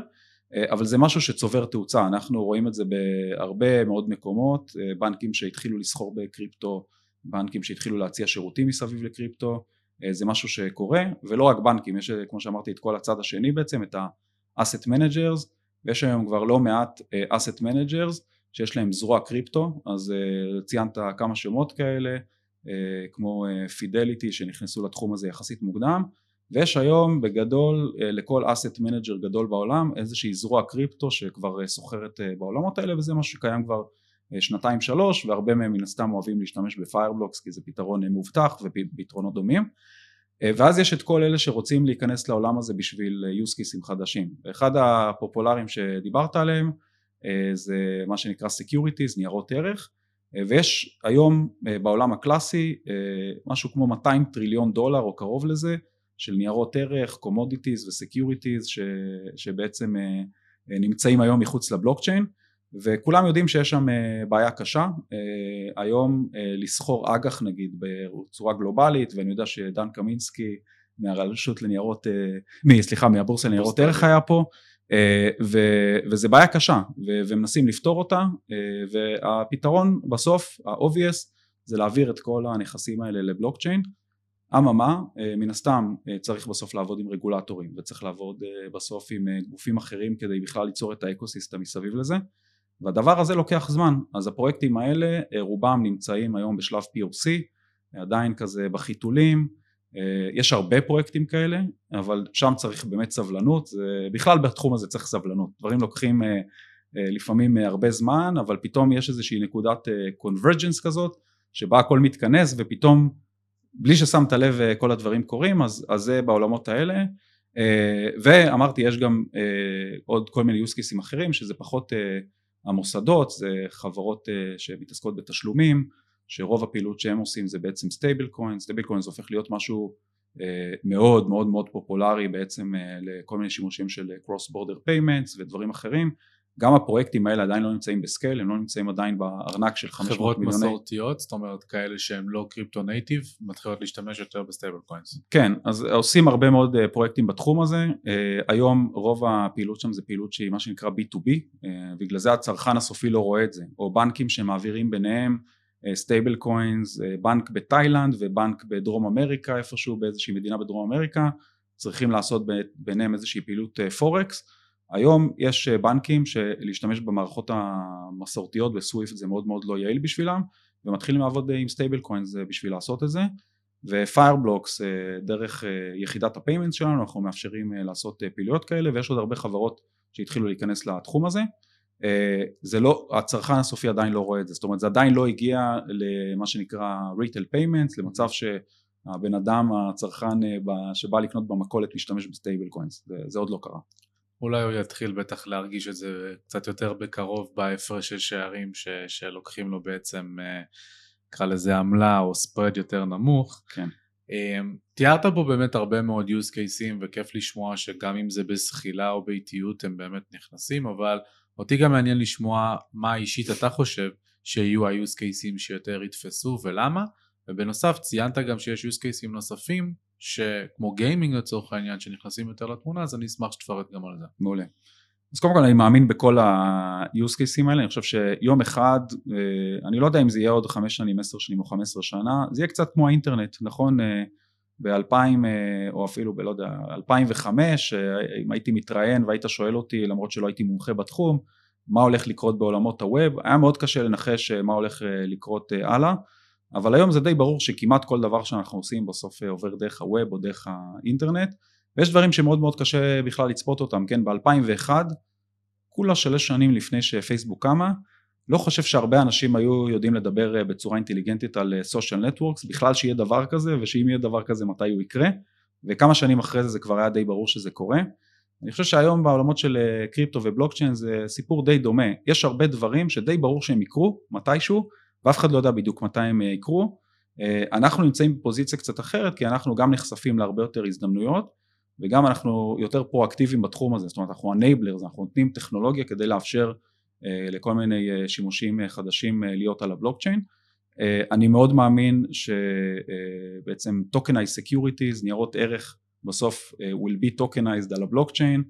אבל זה משהו שצובר תאוצה, אנחנו רואים את זה בהרבה מאוד מקומות, בנקים שהתחילו לסחור בקריפטו, בנקים שהתחילו להציע שירותים מסביב לקריפטו, זה משהו שקורה ולא רק בנקים, יש כמו שאמרתי את כל הצד השני בעצם, את ה-asset managers ויש היום כבר לא מעט asset managers שיש להם זרוע קריפטו, אז ציינת כמה שמות כאלה כמו Fidelity שנכנסו לתחום הזה יחסית מוקדם ויש היום בגדול לכל asset manager גדול בעולם איזושהי זרוע קריפטו שכבר סוחרת בעולמות האלה וזה משהו שקיים כבר שנתיים שלוש והרבה מהם מן הסתם אוהבים להשתמש ב Fireblocks כי זה פתרון מובטח ופתרונות דומים. ואז יש את כל אלה שרוצים להיכנס לעולם הזה בשביל use cases חדשים. ואחד הפופולריים שדיברת עליהם זה מה שנקרא securities ניירות ערך. ויש היום בעולם הקלאסי משהו כמו 200 טריליון דולר או קרוב לזה של ניירות ערך, ו-securities ש, שבעצם נמצאים היום מחוץ לבלוקצ'יין וכולם יודעים שיש שם בעיה קשה. היום לסחור אג"ח נגיד בצורה גלובלית ואני יודע שדן קמינסקי מהרשות לניירות, סליחה מהבורסה לניירות ערך היה פה ו, וזה בעיה קשה ומנסים לפתור אותה והפתרון בסוף ה-obvious זה להעביר את כל הנכסים האלה לבלוקצ'יין אממה מן הסתם צריך בסוף לעבוד עם רגולטורים וצריך לעבוד בסוף עם גופים אחרים כדי בכלל ליצור את האקוסיסטם מסביב לזה. והדבר הזה לוקח זמן אז הפרויקטים האלה רובם נמצאים היום בשלב POC עדיין כזה בחיתולים יש הרבה פרויקטים כאלה אבל שם צריך באמת סבלנות בכלל בתחום הזה צריך סבלנות. דברים לוקחים לפעמים הרבה זמן אבל פתאום יש איזושהי נקודת convergence כזאת שבה הכל מתכנס ופתאום בלי ששמת לב כל הדברים קורים אז, אז זה בעולמות האלה. ואמרתי יש גם עוד כל מיני use cases אחרים שזה פחות המוסדות זה חברות שמתעסקות בתשלומים שרוב הפעילות שהם עושים זה בעצם stablecoin, stablecoin זה הופך להיות משהו מאוד מאוד מאוד פופולרי בעצם לכל מיני שימושים של cross border payments ודברים אחרים גם הפרויקטים האלה עדיין לא נמצאים ב scale, הם לא נמצאים עדיין בארנק של 500 מיליוני... חברות מסורתיות, זאת אומרת כאלה שהם לא crypto native, מתחילות להשתמש יותר ב stablecoins. כן, אז עושים הרבה מאוד פרויקטים בתחום הזה, היום רוב הפעילות שם זה פעילות שהיא מה שנקרא B2B, בגלל זה הצרכן הסופי לא רואה את זה, או בנקים שמעבירים ביניהם stablecoins, בנק בתאילנד ובנק בדרום אמריקה איפשהו באיזושהי מדינה בדרום אמריקה, צריכים לעשות ביניהם איזושהי פעילות forex, היום יש בנקים שלהשתמש במערכות המסורתיות ב SWIFT זה מאוד מאוד לא יעיל בשבילם ומתחילים לעבוד עם stablecoins בשביל לעשות את זה. ו Fireblocks דרך יחידת ה payment שלנו אנחנו מאפשרים לעשות פעילויות כאלה ויש עוד הרבה חברות שהתחילו להיכנס לתחום הזה. זה לא, הצרכן הסופי עדיין לא רואה את זה. זאת אומרת זה עדיין לא הגיע למה שנקרא retail payments למצב שהבן אדם הצרכן שבא לקנות במכולת משתמש ב stablecoins זה, זה עוד לא קרה אולי הוא יתחיל בטח להרגיש את זה קצת יותר בקרוב בהפרש של שערים ש, שלוקחים לו בעצם נקרא לזה עמלה או spread יותר נמוך. כן. תיארת פה באמת הרבה מאוד use cases וכיף לשמוע שגם אם זה בזחילה או באיטיות הם באמת נכנסים אבל אותי גם מעניין לשמוע מה אישית אתה חושב שיהיו ה-use cases שיותר יתפסו ולמה ובנוסף ציינת גם שיש use cases נוספים שכמו גיימינג לצורך העניין שנכנסים יותר לתמונה אז אני אשמח שתפרט גם על זה. מעולה. אז קודם כל אני מאמין בכל ה-use cases האלה, אני חושב שיום אחד, אני לא יודע אם זה יהיה עוד חמש שנים, עשר שנים או חמש עשרה שנה, זה יהיה קצת כמו האינטרנט, נכון? ב-2000 או אפילו בלא יודע, 2005, אם הייתי מתראיין והיית שואל אותי למרות שלא הייתי מומחה בתחום, מה הולך לקרות בעולמות הווב, היה מאוד קשה לנחש מה הולך לקרות הלאה. אבל היום זה די ברור שכמעט כל דבר שאנחנו עושים בסוף עובר דרך הווב או דרך האינטרנט ויש דברים שמאוד מאוד קשה בכלל לצפות אותם, כן? ב-2001 כולה שלוש שנים לפני שפייסבוק קמה לא חושב שהרבה אנשים היו יודעים לדבר בצורה אינטליגנטית על סושיאל נטוורקס בכלל שיהיה דבר כזה ושאם יהיה דבר כזה מתי הוא יקרה? וכמה שנים אחרי זה זה כבר היה די ברור שזה קורה. אני חושב שהיום בעולמות של קריפטו ובלוקצ'יין זה סיפור די דומה. יש הרבה דברים שדי ברור שהם יקרו מתישהו ואף אחד לא יודע בדיוק מתי הם יקרו. אנחנו נמצאים בפוזיציה קצת אחרת כי אנחנו גם נחשפים להרבה יותר הזדמנויות וגם אנחנו יותר פרואקטיביים בתחום הזה. זאת אומרת אנחנו enablers אנחנו נותנים טכנולוגיה כדי לאפשר לכל מיני שימושים חדשים להיות על הבלוקצ'יין. אני מאוד מאמין שבעצם tokenized securities, ניירות ערך בסוף will be tokenized על הבלוקצ'יין,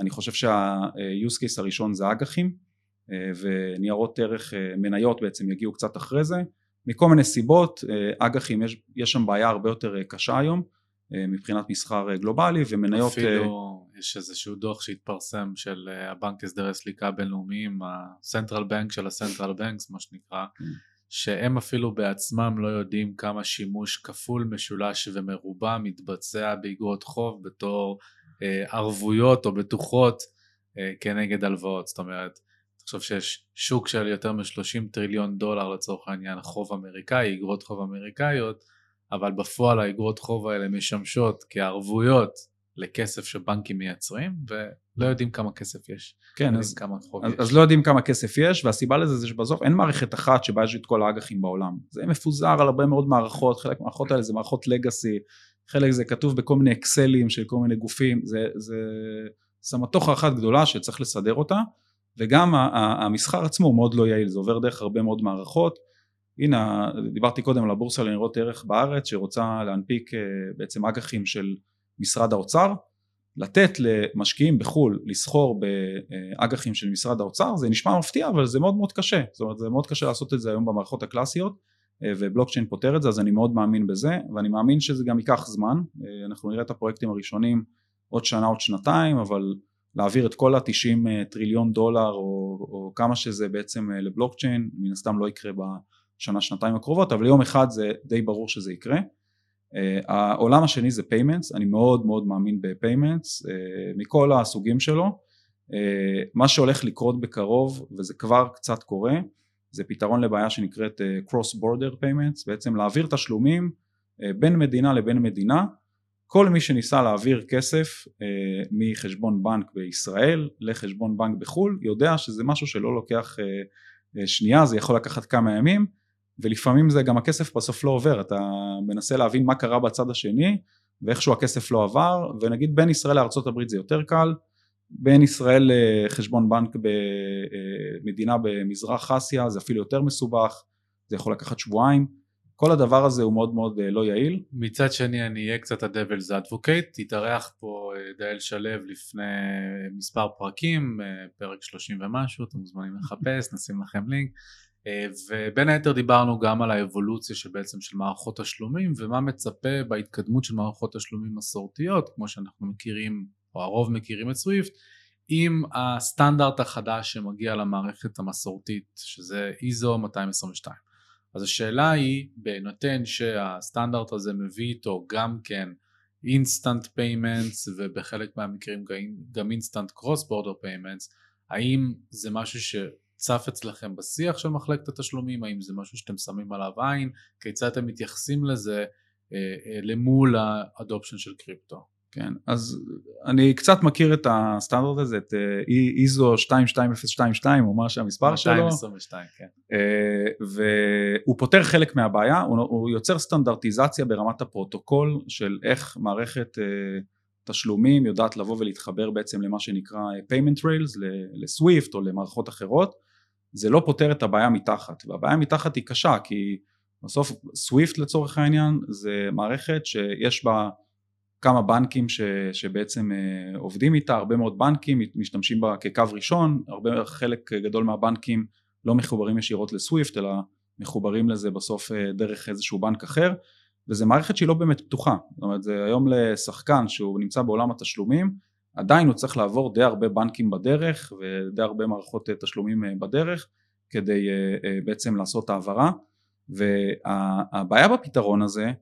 אני חושב שה-use case הראשון זה אג"חים וניירות ערך מניות בעצם יגיעו קצת אחרי זה מכל מיני סיבות אג"חים יש, יש שם בעיה הרבה יותר קשה היום מבחינת מסחר גלובלי ומניות אפילו יש איזשהו דוח שהתפרסם של הבנק הסדרי סליקה בינלאומיים הסנטרל בנק של הסנטרל בנקס מה שנקרא כן. שהם אפילו בעצמם לא יודעים כמה שימוש כפול משולש ומרובע מתבצע באגרות חוב בתור אה, ערבויות או בטוחות אה, כנגד הלוואות זאת אומרת תחשוב שיש שוק של יותר מ-30 טריליון דולר לצורך העניין חוב אמריקאי, אגרות חוב אמריקאיות, אבל בפועל האגרות חוב האלה משמשות כערבויות לכסף שבנקים מייצרים ולא יודעים כמה כסף יש. כן, אז, כמה אז, יש. אז לא יודעים כמה כסף יש והסיבה לזה זה שבסוף אין מערכת אחת שבה יש את כל האג"חים בעולם. זה מפוזר על הרבה מאוד מערכות, חלק מהמערכות האלה זה מערכות לגאסי, חלק זה כתוב בכל מיני אקסלים של כל מיני גופים, זה, זה סמטוחה אחת גדולה שצריך לסדר אותה וגם המסחר עצמו הוא מאוד לא יעיל, זה עובר דרך הרבה מאוד מערכות. הנה, דיברתי קודם על הבורסה לניירות ערך בארץ שרוצה להנפיק אה, בעצם אג"חים של משרד האוצר, לתת למשקיעים בחו"ל לסחור באג"חים של משרד האוצר זה נשמע מפתיע אבל זה מאוד מאוד קשה, זאת אומרת זה מאוד קשה לעשות את זה היום במערכות הקלאסיות אה, ובלוקצ'יין פותר את זה אז אני מאוד מאמין בזה ואני מאמין שזה גם ייקח זמן, אה, אנחנו נראה את הפרויקטים הראשונים עוד שנה עוד שנתיים אבל להעביר את כל ה-90 אה, טריליון דולר או, או כמה שזה בעצם אה, לבלוקצ'יין, מן הסתם לא יקרה בשנה שנתיים הקרובות, אבל יום אחד זה די ברור שזה יקרה. Uh, העולם השני זה payments, אני מאוד מאוד מאמין uh, מכל הסוגים שלו. מה שהולך לקרות בקרוב, וזה כבר קצת קורה, זה פתרון לבעיה שנקראת cross border payments, בעצם להעביר תשלומים בין מדינה לבין מדינה כל מי שניסה להעביר כסף אה, מחשבון בנק בישראל לחשבון בנק בחו"ל יודע שזה משהו שלא לוקח אה, אה, שנייה זה יכול לקחת כמה ימים ולפעמים זה גם הכסף בסוף לא עובר. אתה מנסה להבין מה קרה בצד השני ואיכשהו הכסף לא עבר ונגיד בין ישראל הברית זה יותר קל בין ישראל לחשבון בנק במדינה במזרח אסיה זה אפילו יותר מסובך זה יכול לקחת שבועיים כל הדבר הזה הוא מאוד מאוד אה, לא יעיל. מצד שני אני אהיה קצת ה-Devil's Advocate, התארח פה אה, דאל שלו לפני מספר פרקים, אה, פרק 30 ומשהו, אתם מוזמנים לחפש, נשים לכם לינק, ובין היתר דיברנו גם על האבולוציה שבעצם של מערכות תשלומים ומה מצפה בהתקדמות של מערכות תשלומים מסורתיות, כמו שאנחנו מכירים, או הרוב מכירים את SWIFT, עם הסטנדרט החדש שמגיע למערכת המסורתית, שזה ISO 222. אז השאלה היא, בהינתן שהסטנדרט הזה מביא איתו גם כן instant payments ובחלק מהמקרים גם instant cross border payments, האם זה משהו שצף אצלכם בשיח של מחלקת התשלומים, האם זה משהו שאתם שמים עליו עין, כיצד אתם מתייחסים לזה אה, אה, למול ה adoption של קריפטו? כן, אז אני קצת מכיר את הסטנדרט הזה, את איזו אה, 22022 או מה שהמספר שלו. 222, כן. אה, והוא פותר חלק מהבעיה, הוא יוצר סטנדרטיזציה ברמת הפרוטוקול של איך מערכת אה, תשלומים יודעת לבוא ולהתחבר בעצם למה שנקרא payment rails, ל SWIFT או למערכות אחרות. זה לא פותר את הבעיה מתחת, והבעיה מתחת היא קשה כי בסוף סוויפט לצורך העניין זה מערכת שיש בה כמה בנקים ש, שבעצם אה, עובדים איתה, הרבה מאוד בנקים משתמשים בה כקו ראשון, הרבה חלק גדול מהבנקים לא מחוברים ישירות לסוויפט אלא מחוברים לזה בסוף אה, דרך איזשהו בנק אחר וזה מערכת שהיא לא באמת פתוחה, זאת אומרת זה היום לשחקן שהוא נמצא בעולם התשלומים עדיין הוא צריך לעבור די הרבה בנקים בדרך ודי הרבה מערכות אה, תשלומים בדרך כדי בעצם לעשות העברה. והבעיה בפתרון הזה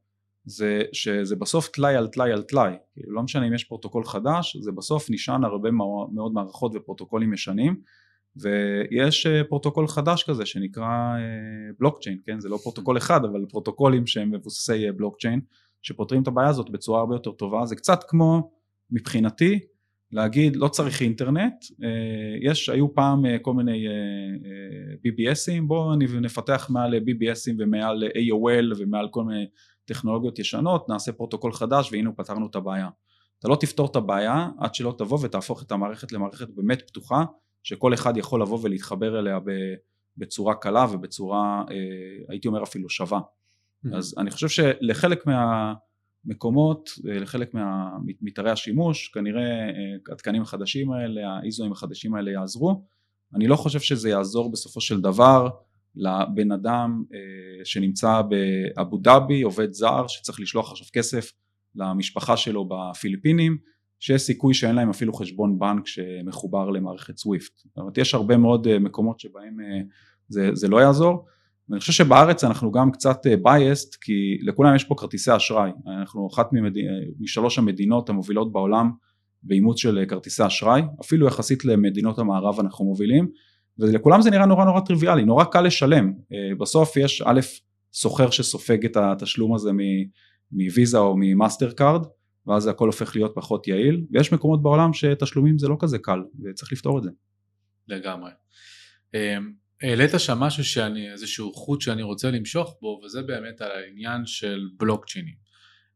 זה שזה בסוף טלאי על טלאי על טלאי, כאילו לא משנה אם יש פרוטוקול חדש, זה בסוף נשען הרבה מאוד מערכות ופרוטוקולים ישנים ויש אה, פרוטוקול חדש כזה שנקרא בלוקצ'יין, אה, כן? זה לא פרוטוקול אחד אבל פרוטוקולים שהם מבוססי בלוקצ'יין אה, שפותרים את הבעיה הזאת בצורה הרבה יותר טובה, זה קצת כמו מבחינתי להגיד לא צריך אינטרנט, יש, היו פעם כל מיני BBS ים, בואו נפתח מעל BBSים ומעל AOL ומעל כל מיני טכנולוגיות ישנות, נעשה פרוטוקול חדש והנה פתרנו את הבעיה. אתה לא תפתור את הבעיה עד שלא תבוא ותהפוך את המערכת למערכת באמת פתוחה, שכל אחד יכול לבוא ולהתחבר אליה בצורה קלה ובצורה הייתי אומר אפילו שווה. Mm-hmm. אז אני חושב שלחלק מהמקומות, לחלק ממתארי השימוש, כנראה התקנים החדשים האלה, האיזואים החדשים האלה יעזרו. אני לא חושב שזה יעזור בסופו של דבר לבן אדם שנמצא באבו דאבי, עובד זר, שצריך לשלוח עכשיו כסף למשפחה שלו בפיליפינים, שיש סיכוי שאין להם אפילו חשבון בנק שמחובר למערכת סוויפט. זאת אומרת יש הרבה מאוד אה, מקומות שבהם אה, זה, זה לא יעזור. ואני חושב שבארץ אנחנו גם קצת biased כי לכולם יש פה כרטיסי אשראי. אנחנו אחת ממד... משלוש המדינות המובילות בעולם באימוץ של כרטיסי אשראי, אפילו יחסית למדינות המערב אנחנו מובילים, ולכולם זה נראה נורא נורא טריוויאלי, נורא קל לשלם. אה, בסוף יש א', סוחר שסופג את התשלום הזה מוויזה או ממאסטר קארד, ואז הכל הופך להיות פחות יעיל, ויש מקומות בעולם שתשלומים זה לא כזה קל, וצריך לפתור את זה. לגמרי. אמ, העלית שם משהו שאני, איזשהו חוט שאני רוצה למשוך בו, וזה באמת על העניין של בלוקצ'יינים.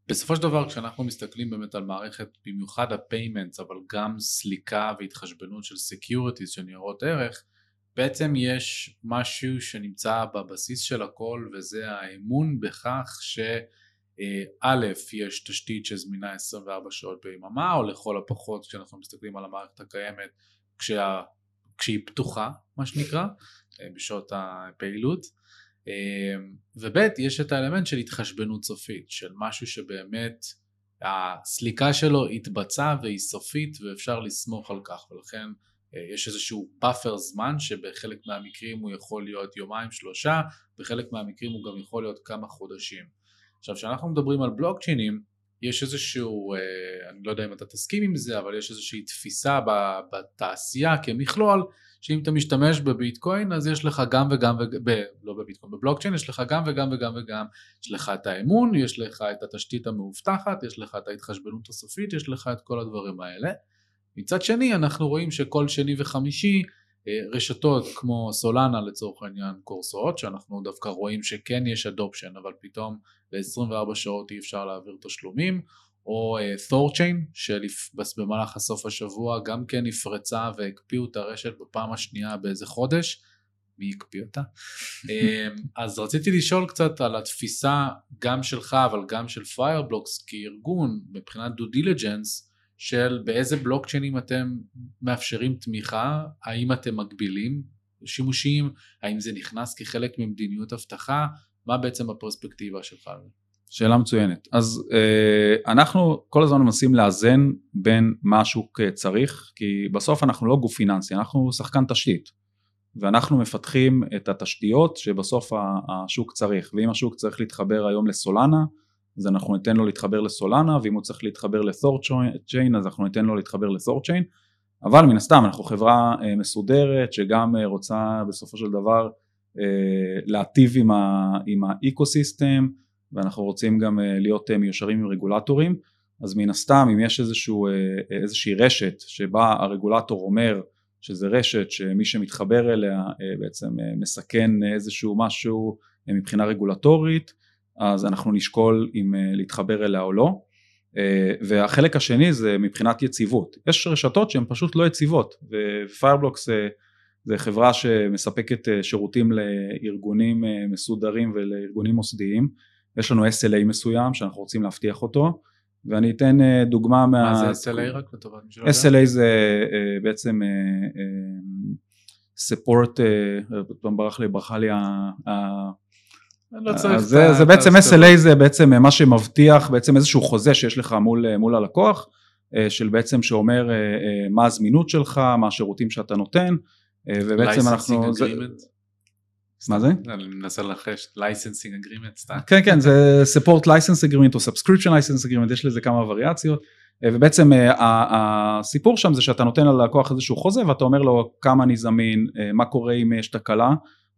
בסופו של דבר כשאנחנו מסתכלים באמת על מערכת, במיוחד ה payments, אבל גם סליקה והתחשבנות של securities של ניירות ערך, בעצם יש משהו שנמצא בבסיס של הכל וזה האמון בכך ש... אה, יש תשתית שזמינה 24 שעות ביממה, או לכל הפחות כשאנחנו מסתכלים על המערכת הקיימת כשה, כשהיא פתוחה, מה שנקרא, אה, בשעות הפעילות, אה, וב', יש את האלמנט של התחשבנות סופית, של משהו שבאמת הסליקה שלו התבצעה והיא סופית ואפשר לסמוך על כך, ולכן יש איזשהו buffer זמן שבחלק מהמקרים הוא יכול להיות יומיים שלושה, בחלק מהמקרים הוא גם יכול להיות כמה חודשים. עכשיו כשאנחנו מדברים על בלוקצ'יינים יש איזשהו, אה, אני לא יודע אם אתה תסכים עם זה, אבל יש איזושהי תפיסה בתעשייה כמכלול, שאם אתה משתמש בביטקוין אז יש לך גם וגם וגם, לא בביטקוין, בבלוקצ'יין יש לך גם וגם וגם וגם, יש לך את האמון, יש לך את התשתית המאובטחת, יש לך את ההתחשבנות הסופית, יש לך את כל הדברים האלה. מצד שני אנחנו רואים שכל שני וחמישי אה, רשתות כמו סולנה לצורך העניין קורסות שאנחנו דווקא רואים שכן יש אדופשן אבל פתאום ב-24 שעות אי אפשר להעביר תשלומים או תורצ'יין uh, שבמהלך הסוף השבוע גם כן נפרצה והקפיאו את הרשת בפעם השנייה באיזה חודש מי הקפיא אותה? אה, אז רציתי לשאול קצת על התפיסה גם שלך אבל גם של Fireblocks כארגון מבחינת due diligence של באיזה בלוקצ'יינים אתם מאפשרים תמיכה, האם אתם מגבילים שימושים, האם זה נכנס כחלק ממדיניות אבטחה, מה בעצם הפרספקטיבה שלך? שאלה מצוינת. אז אה, אנחנו כל הזמן מנסים לאזן בין מה השוק צריך, כי בסוף אנחנו לא גוף פיננסי, אנחנו שחקן תשתית. ואנחנו מפתחים את התשתיות שבסוף השוק צריך, ואם השוק צריך להתחבר היום לסולנה, אז אנחנו ניתן לו להתחבר לסולנה ואם הוא צריך להתחבר לתור צ'יין אז אנחנו ניתן לו להתחבר לתור צ'יין. אבל מן הסתם אנחנו חברה אה, מסודרת שגם אה, רוצה בסופו של דבר אה, להטיב עם, עם האקו-סיסטם ואנחנו רוצים גם להיות מיושרים עם רגולטורים. אז מן הסתם אם יש איזשהו, איזושהי רשת שבה הרגולטור אומר שזה רשת שמי שמתחבר אליה בעצם מסכן איזשהו משהו מבחינה רגולטורית אז אנחנו נשקול אם אה, להתחבר אליה או לא. אה, והחלק השני זה מבחינת יציבות. יש רשתות שהן פשוט לא יציבות ופיירבלוקס זה, זה חברה שמספקת אה, שירותים לארגונים מסודרים ולארגונים מוסדיים. יש לנו SLA מסוים שאנחנו רוצים להבטיח אותו ואני אתן דוגמה מה מה זה SLA רק? לטובת מי שלא SLA זה בעצם support, ברח לי, ברכה לי לא צריך זה, זה בעצם SLA זה בעצם מה שמבטיח בעצם איזשהו חוזה שיש לך מול, מול הלקוח אה, של בעצם שאומר אה, אה, מה הזמינות שלך, מה השירותים שאתה נותן ובעצם אנחנו... מה זה? אני מנסה לנחש, licensing agreement סתם. כן כן זה support license agreement או subscription license agreement יש לזה כמה וריאציות ובעצם הסיפור שם זה שאתה נותן ללקוח איזשהו חוזה ואתה אומר לו כמה אני זמין, מה קורה אם יש תקלה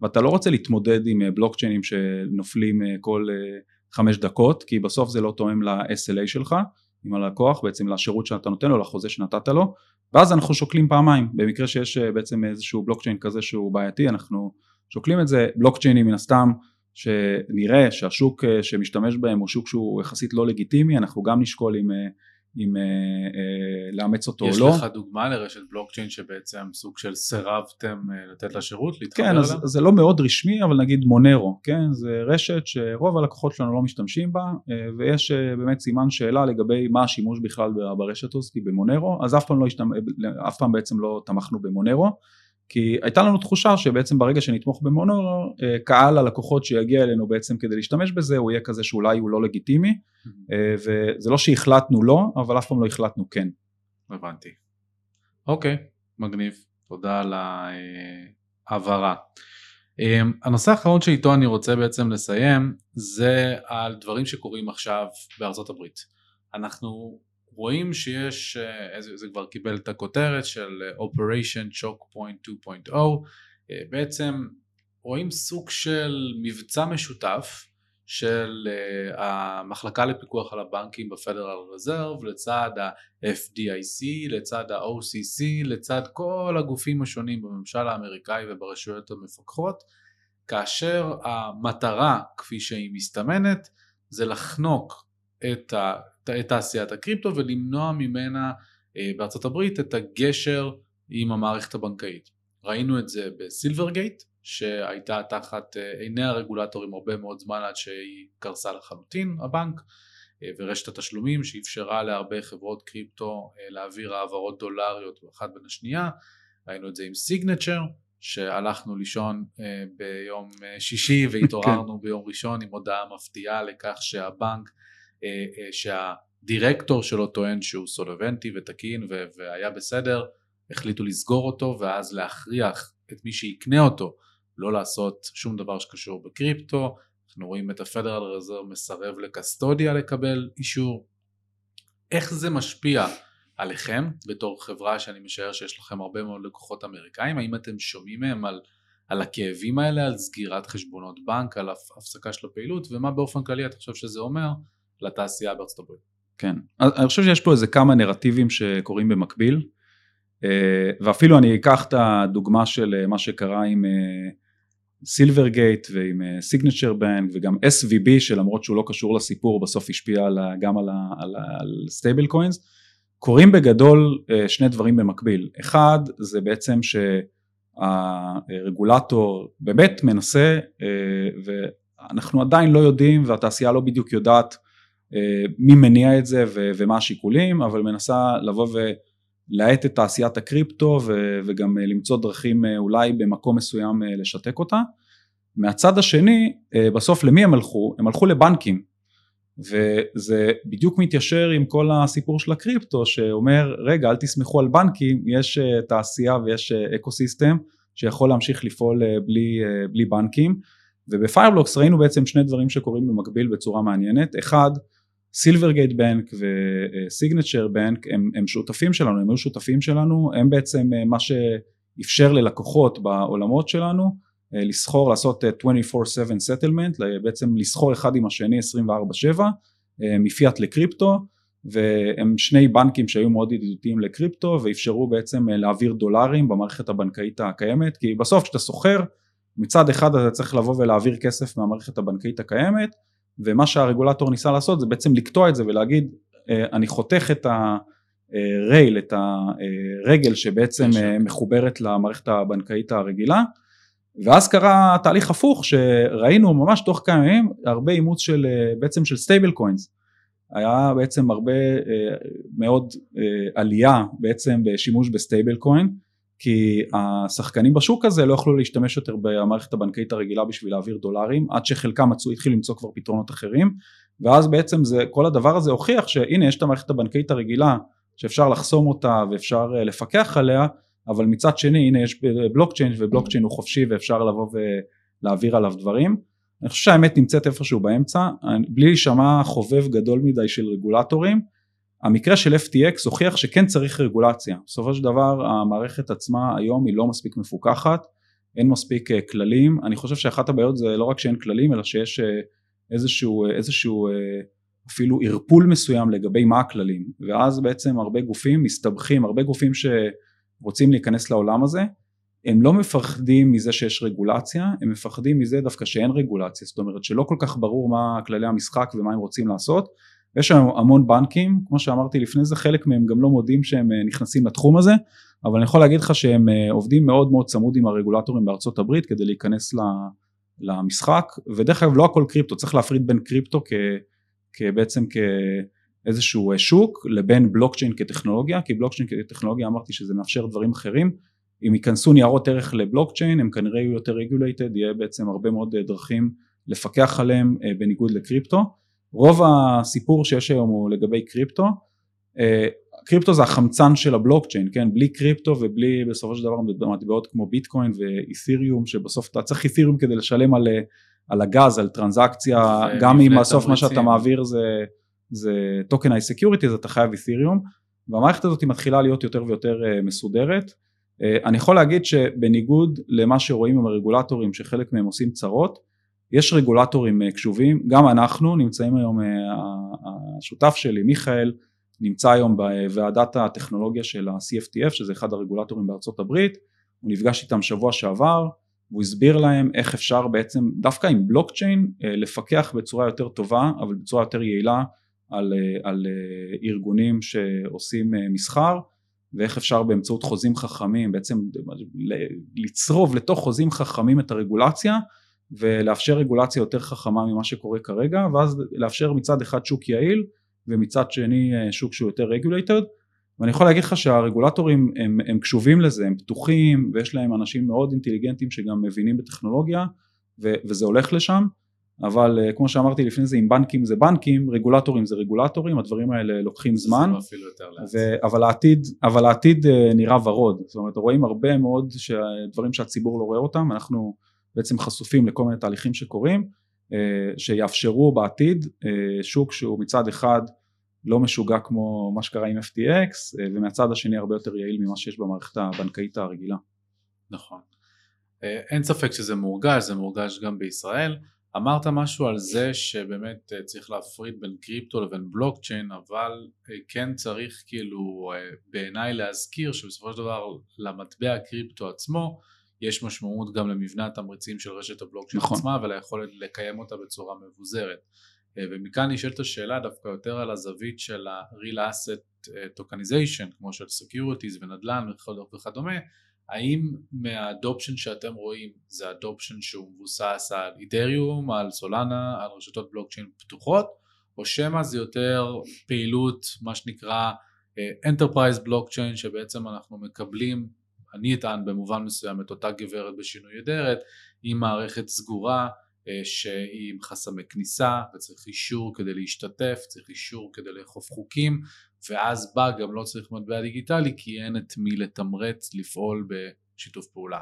ואתה לא רוצה להתמודד עם אה, בלוקצ'יינים שנופלים אה, כל אה, חמש דקות כי בסוף זה לא תואם ל-SLA שלך עם הלקוח בעצם לשירות שאתה נותן לו לחוזה שנתת לו ואז אנחנו שוקלים פעמיים. במקרה שיש בעצם איזשהו בלוקצ'יין כזה שהוא בעייתי אנחנו שוקלים את זה. בלוקצ'יינים מן הסתם שנראה שהשוק שמשתמש בהם הוא שוק שהוא יחסית לא לגיטימי אנחנו גם נשקול אם, אם אה, אה, לאמץ אותו או יש לא. לך דוגמה לרשת בלוקצ'יין שבעצם סוג של סירבתם אה, לתת לה שירות, להתחבר כן, אליה? אז אז זה לא מאוד רשמי, אבל נגיד מונרו, כן? זה רשת שרוב הלקוחות שלנו לא משתמשים בה, אה, ויש אה, באמת סימן שאלה לגבי מה השימוש בכלל ברשת הזאת במונרו, אז אף פעם, לא השתמ... אף פעם בעצם לא תמכנו במונרו, כי הייתה לנו תחושה שבעצם ברגע שנתמוך במונרו, אה, קהל הלקוחות שיגיע אלינו בעצם כדי להשתמש בזה, הוא יהיה כזה שאולי הוא לא לגיטימי, אה, וזה לא שהחלטנו לא, אבל אף פעם לא החלטנו כן. הבנתי. אוקיי, מגניב. תודה על ההבהרה. אמ, הנושא האחרון שאיתו אני רוצה בעצם לסיים זה על דברים שקורים עכשיו בארצות הברית. אנחנו רואים שיש, אה, זה, כבר קיבל את הכותרת של אה, Operation Choke Point 2.0, אה, בעצם רואים סוג של מבצע משותף של המחלקה לפיקוח על הבנקים בפדרל רזרב לצד ה-FDIC, לצד ה-OCC, לצד כל הגופים השונים בממשל האמריקאי וברשויות המפקחות, כאשר המטרה כפי שהיא מסתמנת זה לחנוק את, ה, את תעשיית הקריפטו ולמנוע ממנה uh, בארצות הברית את הגשר עם המערכת הבנקאית. ראינו את זה בסילברגייט שהייתה תחת עיני הרגולטורים הרבה מאוד זמן עד שהיא קרסה לחלוטין הבנק ורשת התשלומים שאפשרה להרבה חברות קריפטו להעביר העברות דולריות אחת בין השנייה ראינו את זה עם סיגנצ'ר שהלכנו לישון ביום שישי והתעוררנו ביום ראשון עם הודעה מפתיעה לכך שהבנק שהדירקטור שלו טוען שהוא סולבנטי ותקין והיה בסדר החליטו לסגור אותו ואז להכריח את מי שיקנה אותו לא לעשות שום דבר שקשור בקריפטו, אנחנו רואים את הפדרל רזרב מסרב לקסטודיה לקבל אישור. איך זה משפיע עליכם? בתור חברה שאני משער שיש לכם הרבה מאוד לקוחות אמריקאים, האם אתם שומעים מהם על, על הכאבים האלה, על סגירת חשבונות בנק, על הפסקה של הפעילות, ומה באופן כללי אתה חושב שזה אומר לתעשייה בארצות הברית? כן, אני חושב שיש פה איזה כמה נרטיבים שקורים במקביל, ואפילו אני אקח את הדוגמה של מה שקרה עם Silvergate ועם Signature Bank וגם SVB שלמרות שהוא לא קשור לסיפור בסוף השפיע על, גם על, על, stablecoins קורים בגדול שני דברים במקביל. אחד זה בעצם שהרגולטור באמת מנסה ואנחנו עדיין לא יודעים והתעשייה לא בדיוק יודעת מי מניע את זה ומה השיקולים אבל מנסה לבוא ו... להאט את תעשיית הקריפטו ו- וגם למצוא דרכים אולי במקום מסוים לשתק אותה. מהצד השני, בסוף למי הם הלכו? הם הלכו לבנקים. וזה בדיוק מתיישר עם כל הסיפור של הקריפטו שאומר רגע אל תסמכו על בנקים יש תעשייה ויש ecosystem שיכול להמשיך לפעול בלי, בלי בנקים וב Fireblocks ראינו בעצם שני דברים שקורים במקביל בצורה מעניינת אחד Silvergate Bank ו Signature Bank הם, הם שותפים שלנו, הם היו שותפים שלנו, הם בעצם מה שאפשר ללקוחות בעולמות שלנו לסחור, לעשות 24/7 settlement, בעצם לסחור אחד עם השני 24/7 מפיאט לקריפטו והם שני בנקים שהיו מאוד ידידותיים לקריפטו ואפשרו בעצם להעביר דולרים במערכת הבנקאית הקיימת כי בסוף כשאתה סוחר מצד אחד אתה צריך לבוא ולהעביר כסף מהמערכת הבנקאית הקיימת ומה שהרגולטור ניסה לעשות זה בעצם לקטוע את זה ולהגיד אני חותך את הרייל, את הרגל שבעצם מחוברת למערכת הבנקאית הרגילה ואז קרה תהליך הפוך שראינו ממש תוך כמה ימים הרבה אימוץ של בעצם של stablecoins היה בעצם הרבה מאוד עלייה בעצם בשימוש ב-stablecoin כי השחקנים בשוק הזה לא יכלו להשתמש יותר במערכת הבנקאית הרגילה בשביל להעביר דולרים עד שחלקם מצאו, התחילו למצוא כבר פתרונות אחרים ואז בעצם זה, כל הדבר הזה הוכיח שהנה יש את המערכת הבנקאית הרגילה שאפשר לחסום אותה ואפשר לפקח עליה אבל מצד שני הנה יש בלוקצ'יין ובלוקצ'יין הוא חופשי ואפשר לבוא ולהעביר עליו דברים. אני חושב שהאמת נמצאת איפשהו באמצע בלי להישמע חובב גדול מדי של רגולטורים המקרה של FTX הוכיח שכן צריך רגולציה, בסופו של דבר המערכת עצמה היום היא לא מספיק מפוקחת, אין מספיק כללים, אני חושב שאחת הבעיות זה לא רק שאין כללים אלא שיש איזשהו, איזשהו אפילו ערפול מסוים לגבי מה הכללים. ואז בעצם הרבה גופים מסתבכים, הרבה גופים שרוצים להיכנס לעולם הזה הם לא מפחדים מזה שיש רגולציה, הם מפחדים מזה דווקא שאין רגולציה, זאת אומרת שלא כל כך ברור מה כללי המשחק ומה הם רוצים לעשות יש היום המון בנקים, כמו שאמרתי לפני זה, חלק מהם גם לא מודים שהם נכנסים לתחום הזה, אבל אני יכול להגיד לך שהם עובדים מאוד מאוד צמוד עם הרגולטורים בארצות הברית כדי להיכנס למשחק, ודרך אגב לא הכל קריפטו, צריך להפריד בין קריפטו כ, כבעצם כאיזשהו שוק לבין בלוקצ'יין כטכנולוגיה, כי בלוקצ'יין כטכנולוגיה אמרתי שזה מאפשר דברים אחרים, אם ייכנסו ניירות ערך לבלוקצ'יין הם כנראה יהיו יותר regulated, יהיה בעצם הרבה מאוד דרכים לפקח עליהם בניגוד לקריפטו. רוב הסיפור שיש היום הוא לגבי קריפטו, קריפטו זה החמצן של הבלוקצ'יין, כן? בלי קריפטו ובלי בסופו של דבר מטבעות כמו ביטקוין ואית'ריום שבסוף אתה צריך אית'ריום כדי לשלם על, על הגז, על טרנזקציה, גם אם בסוף מה שאתה מעביר זה, זה tokenized security אז אתה חייב אית'ריום והמערכת הזאת מתחילה להיות יותר ויותר מסודרת. אני יכול להגיד שבניגוד למה שרואים עם הרגולטורים שחלק מהם עושים צרות, יש רגולטורים קשובים, גם אנחנו נמצאים היום, השותף שלי מיכאל נמצא היום בוועדת הטכנולוגיה של ה-CFTF שזה אחד הרגולטורים בארצות הברית, הוא נפגש איתם שבוע שעבר והוא הסביר להם איך אפשר בעצם דווקא עם בלוקצ'יין לפקח בצורה יותר טובה אבל בצורה יותר יעילה על, על ארגונים שעושים מסחר ואיך אפשר באמצעות חוזים חכמים בעצם לצרוב לתוך חוזים חכמים את הרגולציה ולאפשר רגולציה יותר חכמה ממה שקורה כרגע ואז לאפשר מצד אחד שוק יעיל ומצד שני אה, שוק שהוא יותר רגולייטד ואני יכול להגיד לך שהרגולטורים הם, הם קשובים לזה, הם פתוחים ויש להם אנשים מאוד אינטליגנטים שגם מבינים בטכנולוגיה ו, וזה הולך לשם. אבל אה, כמו שאמרתי לפני זה אם בנקים זה בנקים, רגולטורים זה רגולטורים, הדברים האלה לוקחים זמן. ו, אבל, העתיד, אבל העתיד אה, נראה ורוד, זאת אומרת רואים הרבה מאוד דברים שהציבור לא רואה אותם, אנחנו בעצם חשופים לכל מיני תהליכים שקורים שיאפשרו בעתיד שוק שהוא מצד אחד לא משוגע כמו מה שקרה עם FTX ומהצד השני הרבה יותר יעיל ממה שיש במערכת הבנקאית הרגילה. נכון. אין ספק שזה מורגש, זה מורגש גם בישראל. אמרת משהו על זה שבאמת צריך להפריד בין קריפטו לבין בלוקצ'יין אבל כן צריך כאילו בעיניי להזכיר שבסופו של דבר למטבע הקריפטו עצמו יש משמעות גם למבנה התמריצים של רשת הבלוקצ'יין נכון. עצמה וליכולת לקיים אותה בצורה מבוזרת. אה, ומכאן נשאלת השאלה דווקא יותר על הזווית של ה-real asset אה, tokenization כמו של securities ונדל"ן וכדומה האם מהאדופשן שאתם רואים זה אדופשן שהוא מבוסס על איתריום, על סולנה, על רשתות בלוקצ'יין פתוחות או שמא זה יותר פעילות מה שנקרא enterprise blockchain שבעצם אנחנו מקבלים אני אטען במובן מסוים את אותה גברת בשינוי אדרת עם מערכת סגורה אה, שהיא עם חסמי כניסה וצריך אישור כדי להשתתף, צריך אישור כדי לאכוף חוקים ואז בא גם לא צריך מטבע דיגיטלי כי אין את מי לתמרץ לפעול בשיתוף פעולה.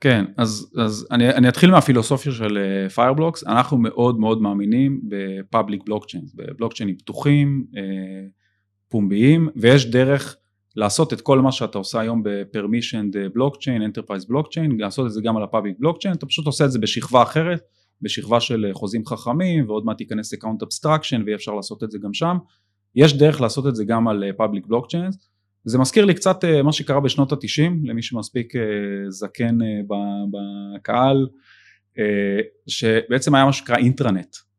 כן, אז, אז אני, אני אתחיל מהפילוסופיה של פיירבלוקס, uh, אנחנו מאוד מאוד מאמינים ב-public בלוקצ'יין, בבלוקצ'יינים פתוחים, uh, פומביים, ויש דרך לעשות את כל מה שאתה עושה היום ב-permissioned blockchain, enterprise blockchain, לעשות את זה גם על ה-public blockchain, אתה פשוט עושה את זה בשכבה אחרת, בשכבה של חוזים חכמים ועוד מעט תיכנס account abstraction ויהיה אפשר לעשות את זה גם שם, יש דרך לעשות את זה גם על public blockchain, זה מזכיר לי קצת אה, מה שקרה בשנות התשעים, למי שמספיק אה, זקן אה, בקהל, שבעצם היה מה שנקרא אינטרנט, אה,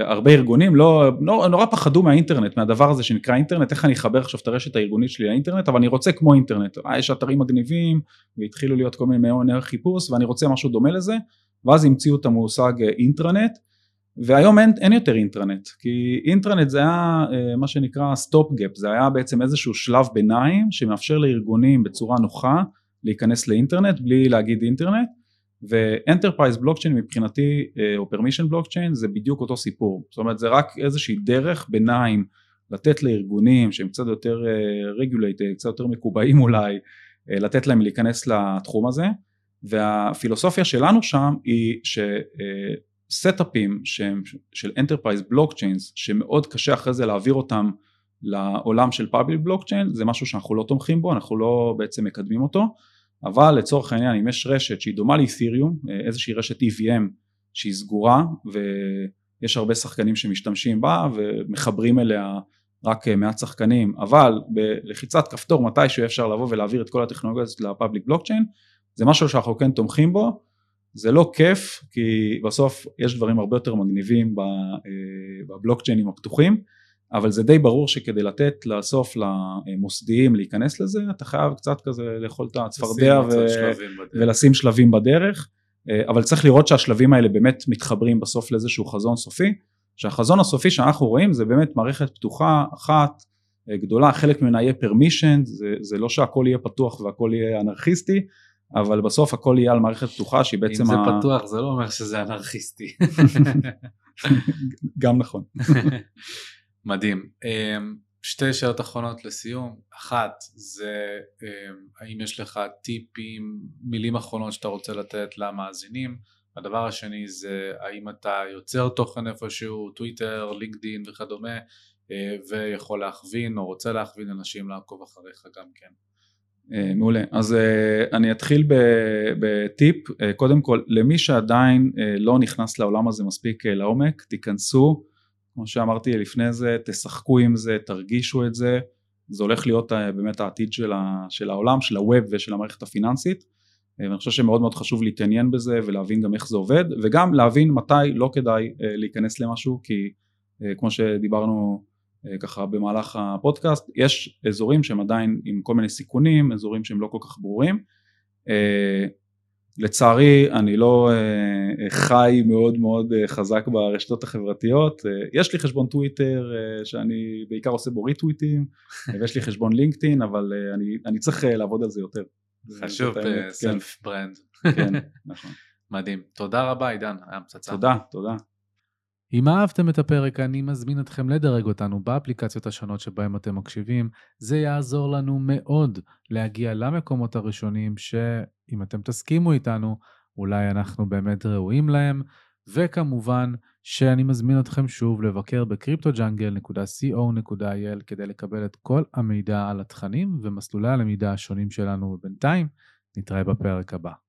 הרבה ארגונים לא, לא, נורא פחדו מהאינטרנט, מהדבר הזה שנקרא אינטרנט, איך אני אחבר עכשיו את הרשת הארגונית שלי לאינטרנט, אבל אני רוצה כמו אינטרנט, אה, יש אתרים מגניבים והתחילו להיות כל מיני מעוני חיפוש ואני רוצה משהו דומה לזה, ואז המציאו את המושג אה, אינטרנט, והיום אין, אין יותר intranet, כי intranet זה היה אה, מה שנקרא stop gap, זה היה בעצם איזשהו שלב ביניים שמאפשר לארגונים בצורה נוחה להיכנס לאינטרנט בלי להגיד אינטרנט, ו-enterprise בלוקצ'יין מבחינתי אה, או permissioned בלוקצ'יין זה בדיוק אותו סיפור. זאת אומרת זה רק איזושהי דרך ביניים לתת לארגונים שהם קצת יותר regulated אה, קצת יותר מקובעים אולי אה, לתת להם להיכנס לתחום הזה. והפילוסופיה שלנו שם היא ש-setupים שהם של enterprise blockchains שמאוד קשה אחרי זה להעביר אותם לעולם של public בלוקצ'יין זה משהו שאנחנו לא תומכים בו אנחנו לא בעצם מקדמים אותו אבל לצורך העניין אם יש רשת שהיא דומה לאת'יריום, איזושהי רשת EVM שהיא סגורה ויש הרבה שחקנים שמשתמשים בה ומחברים אליה רק מעט שחקנים, אבל בלחיצת כפתור מתישהו אפשר לבוא ולהעביר את כל הטכנולוגיה הזאת ל-public בלוקצ'יין, זה משהו שאנחנו כן תומכים בו, זה לא כיף, כי בסוף יש דברים הרבה יותר מגניבים בבלוקצ'יינים הפתוחים, אבל זה די ברור שכדי לתת לסוף למוסדיים להיכנס לזה, אתה חייב קצת כזה לאכול את הצפרדע ו... ולשים שלבים בדרך, אבל צריך לראות שהשלבים האלה באמת מתחברים בסוף לאיזשהו חזון סופי, שהחזון הסופי שאנחנו רואים זה באמת מערכת פתוחה אחת גדולה, חלק ממנה יהיה permission, זה, זה לא שהכל יהיה פתוח והכל יהיה אנרכיסטי, אבל בסוף הכל יהיה על מערכת פתוחה שהיא בעצם... אם זה ה... פתוח זה לא אומר שזה אנרכיסטי. גם נכון. מדהים. אמ, שתי שאלות אחרונות לסיום. אחת, זה אמ, האם יש לך טיפים, מילים אחרונות שאתה רוצה לתת למאזינים? הדבר השני זה האם אתה יוצר תוכן איפשהו, טוויטר, לינקדין וכדומה, אה, ויכול להכווין או רוצה להכווין אנשים לעקוב אחריך גם כן. אה, מעולה. אז אה, אני אתחיל בטיפ, קודם כל למי שעדיין לא נכנס לעולם הזה מספיק לעומק, תיכנסו, כמו שאמרתי לפני זה, תשחקו עם זה, תרגישו את זה, זה הולך להיות באמת העתיד של העולם, של הווב ושל המערכת הפיננסית, ואני חושב שמאוד מאוד חשוב להתעניין בזה ולהבין גם איך זה עובד, וגם להבין מתי לא כדאי להיכנס למשהו, כי כמו שדיברנו אה, ככה במהלך הפודקאסט, יש אזורים שהם עדיין עם כל מיני סיכונים, אזורים שהם לא כל כך ברורים. אה, לצערי אני לא אה, חי מאוד מאוד חזק ברשתות החברתיות, יש לי חשבון טוויטר שאני בעיקר עושה בו ריטוויטים, ויש לי חשבון לינקדאין, אבל אני, אני צריך לעבוד על זה יותר. חשוב self brand. כן, נכון. מדהים. תודה רבה עידן, היה פצצה. תודה, תודה. אם אהבתם את הפרק, אני מזמין אתכם לדרג אותנו באפליקציות השונות שבהם אתם מקשיבים. זה יעזור לנו מאוד להגיע למקומות הראשונים, שאם אתם תסכימו איתנו, אולי אנחנו באמת ראויים להם. וכמובן שאני מזמין אתכם שוב לבקר בקריפטוג'אנגל.co.il כדי לקבל את כל המידע על התכנים ומסלולי הלמידה השונים שלנו, ובינתיים נתראה בפרק הבא.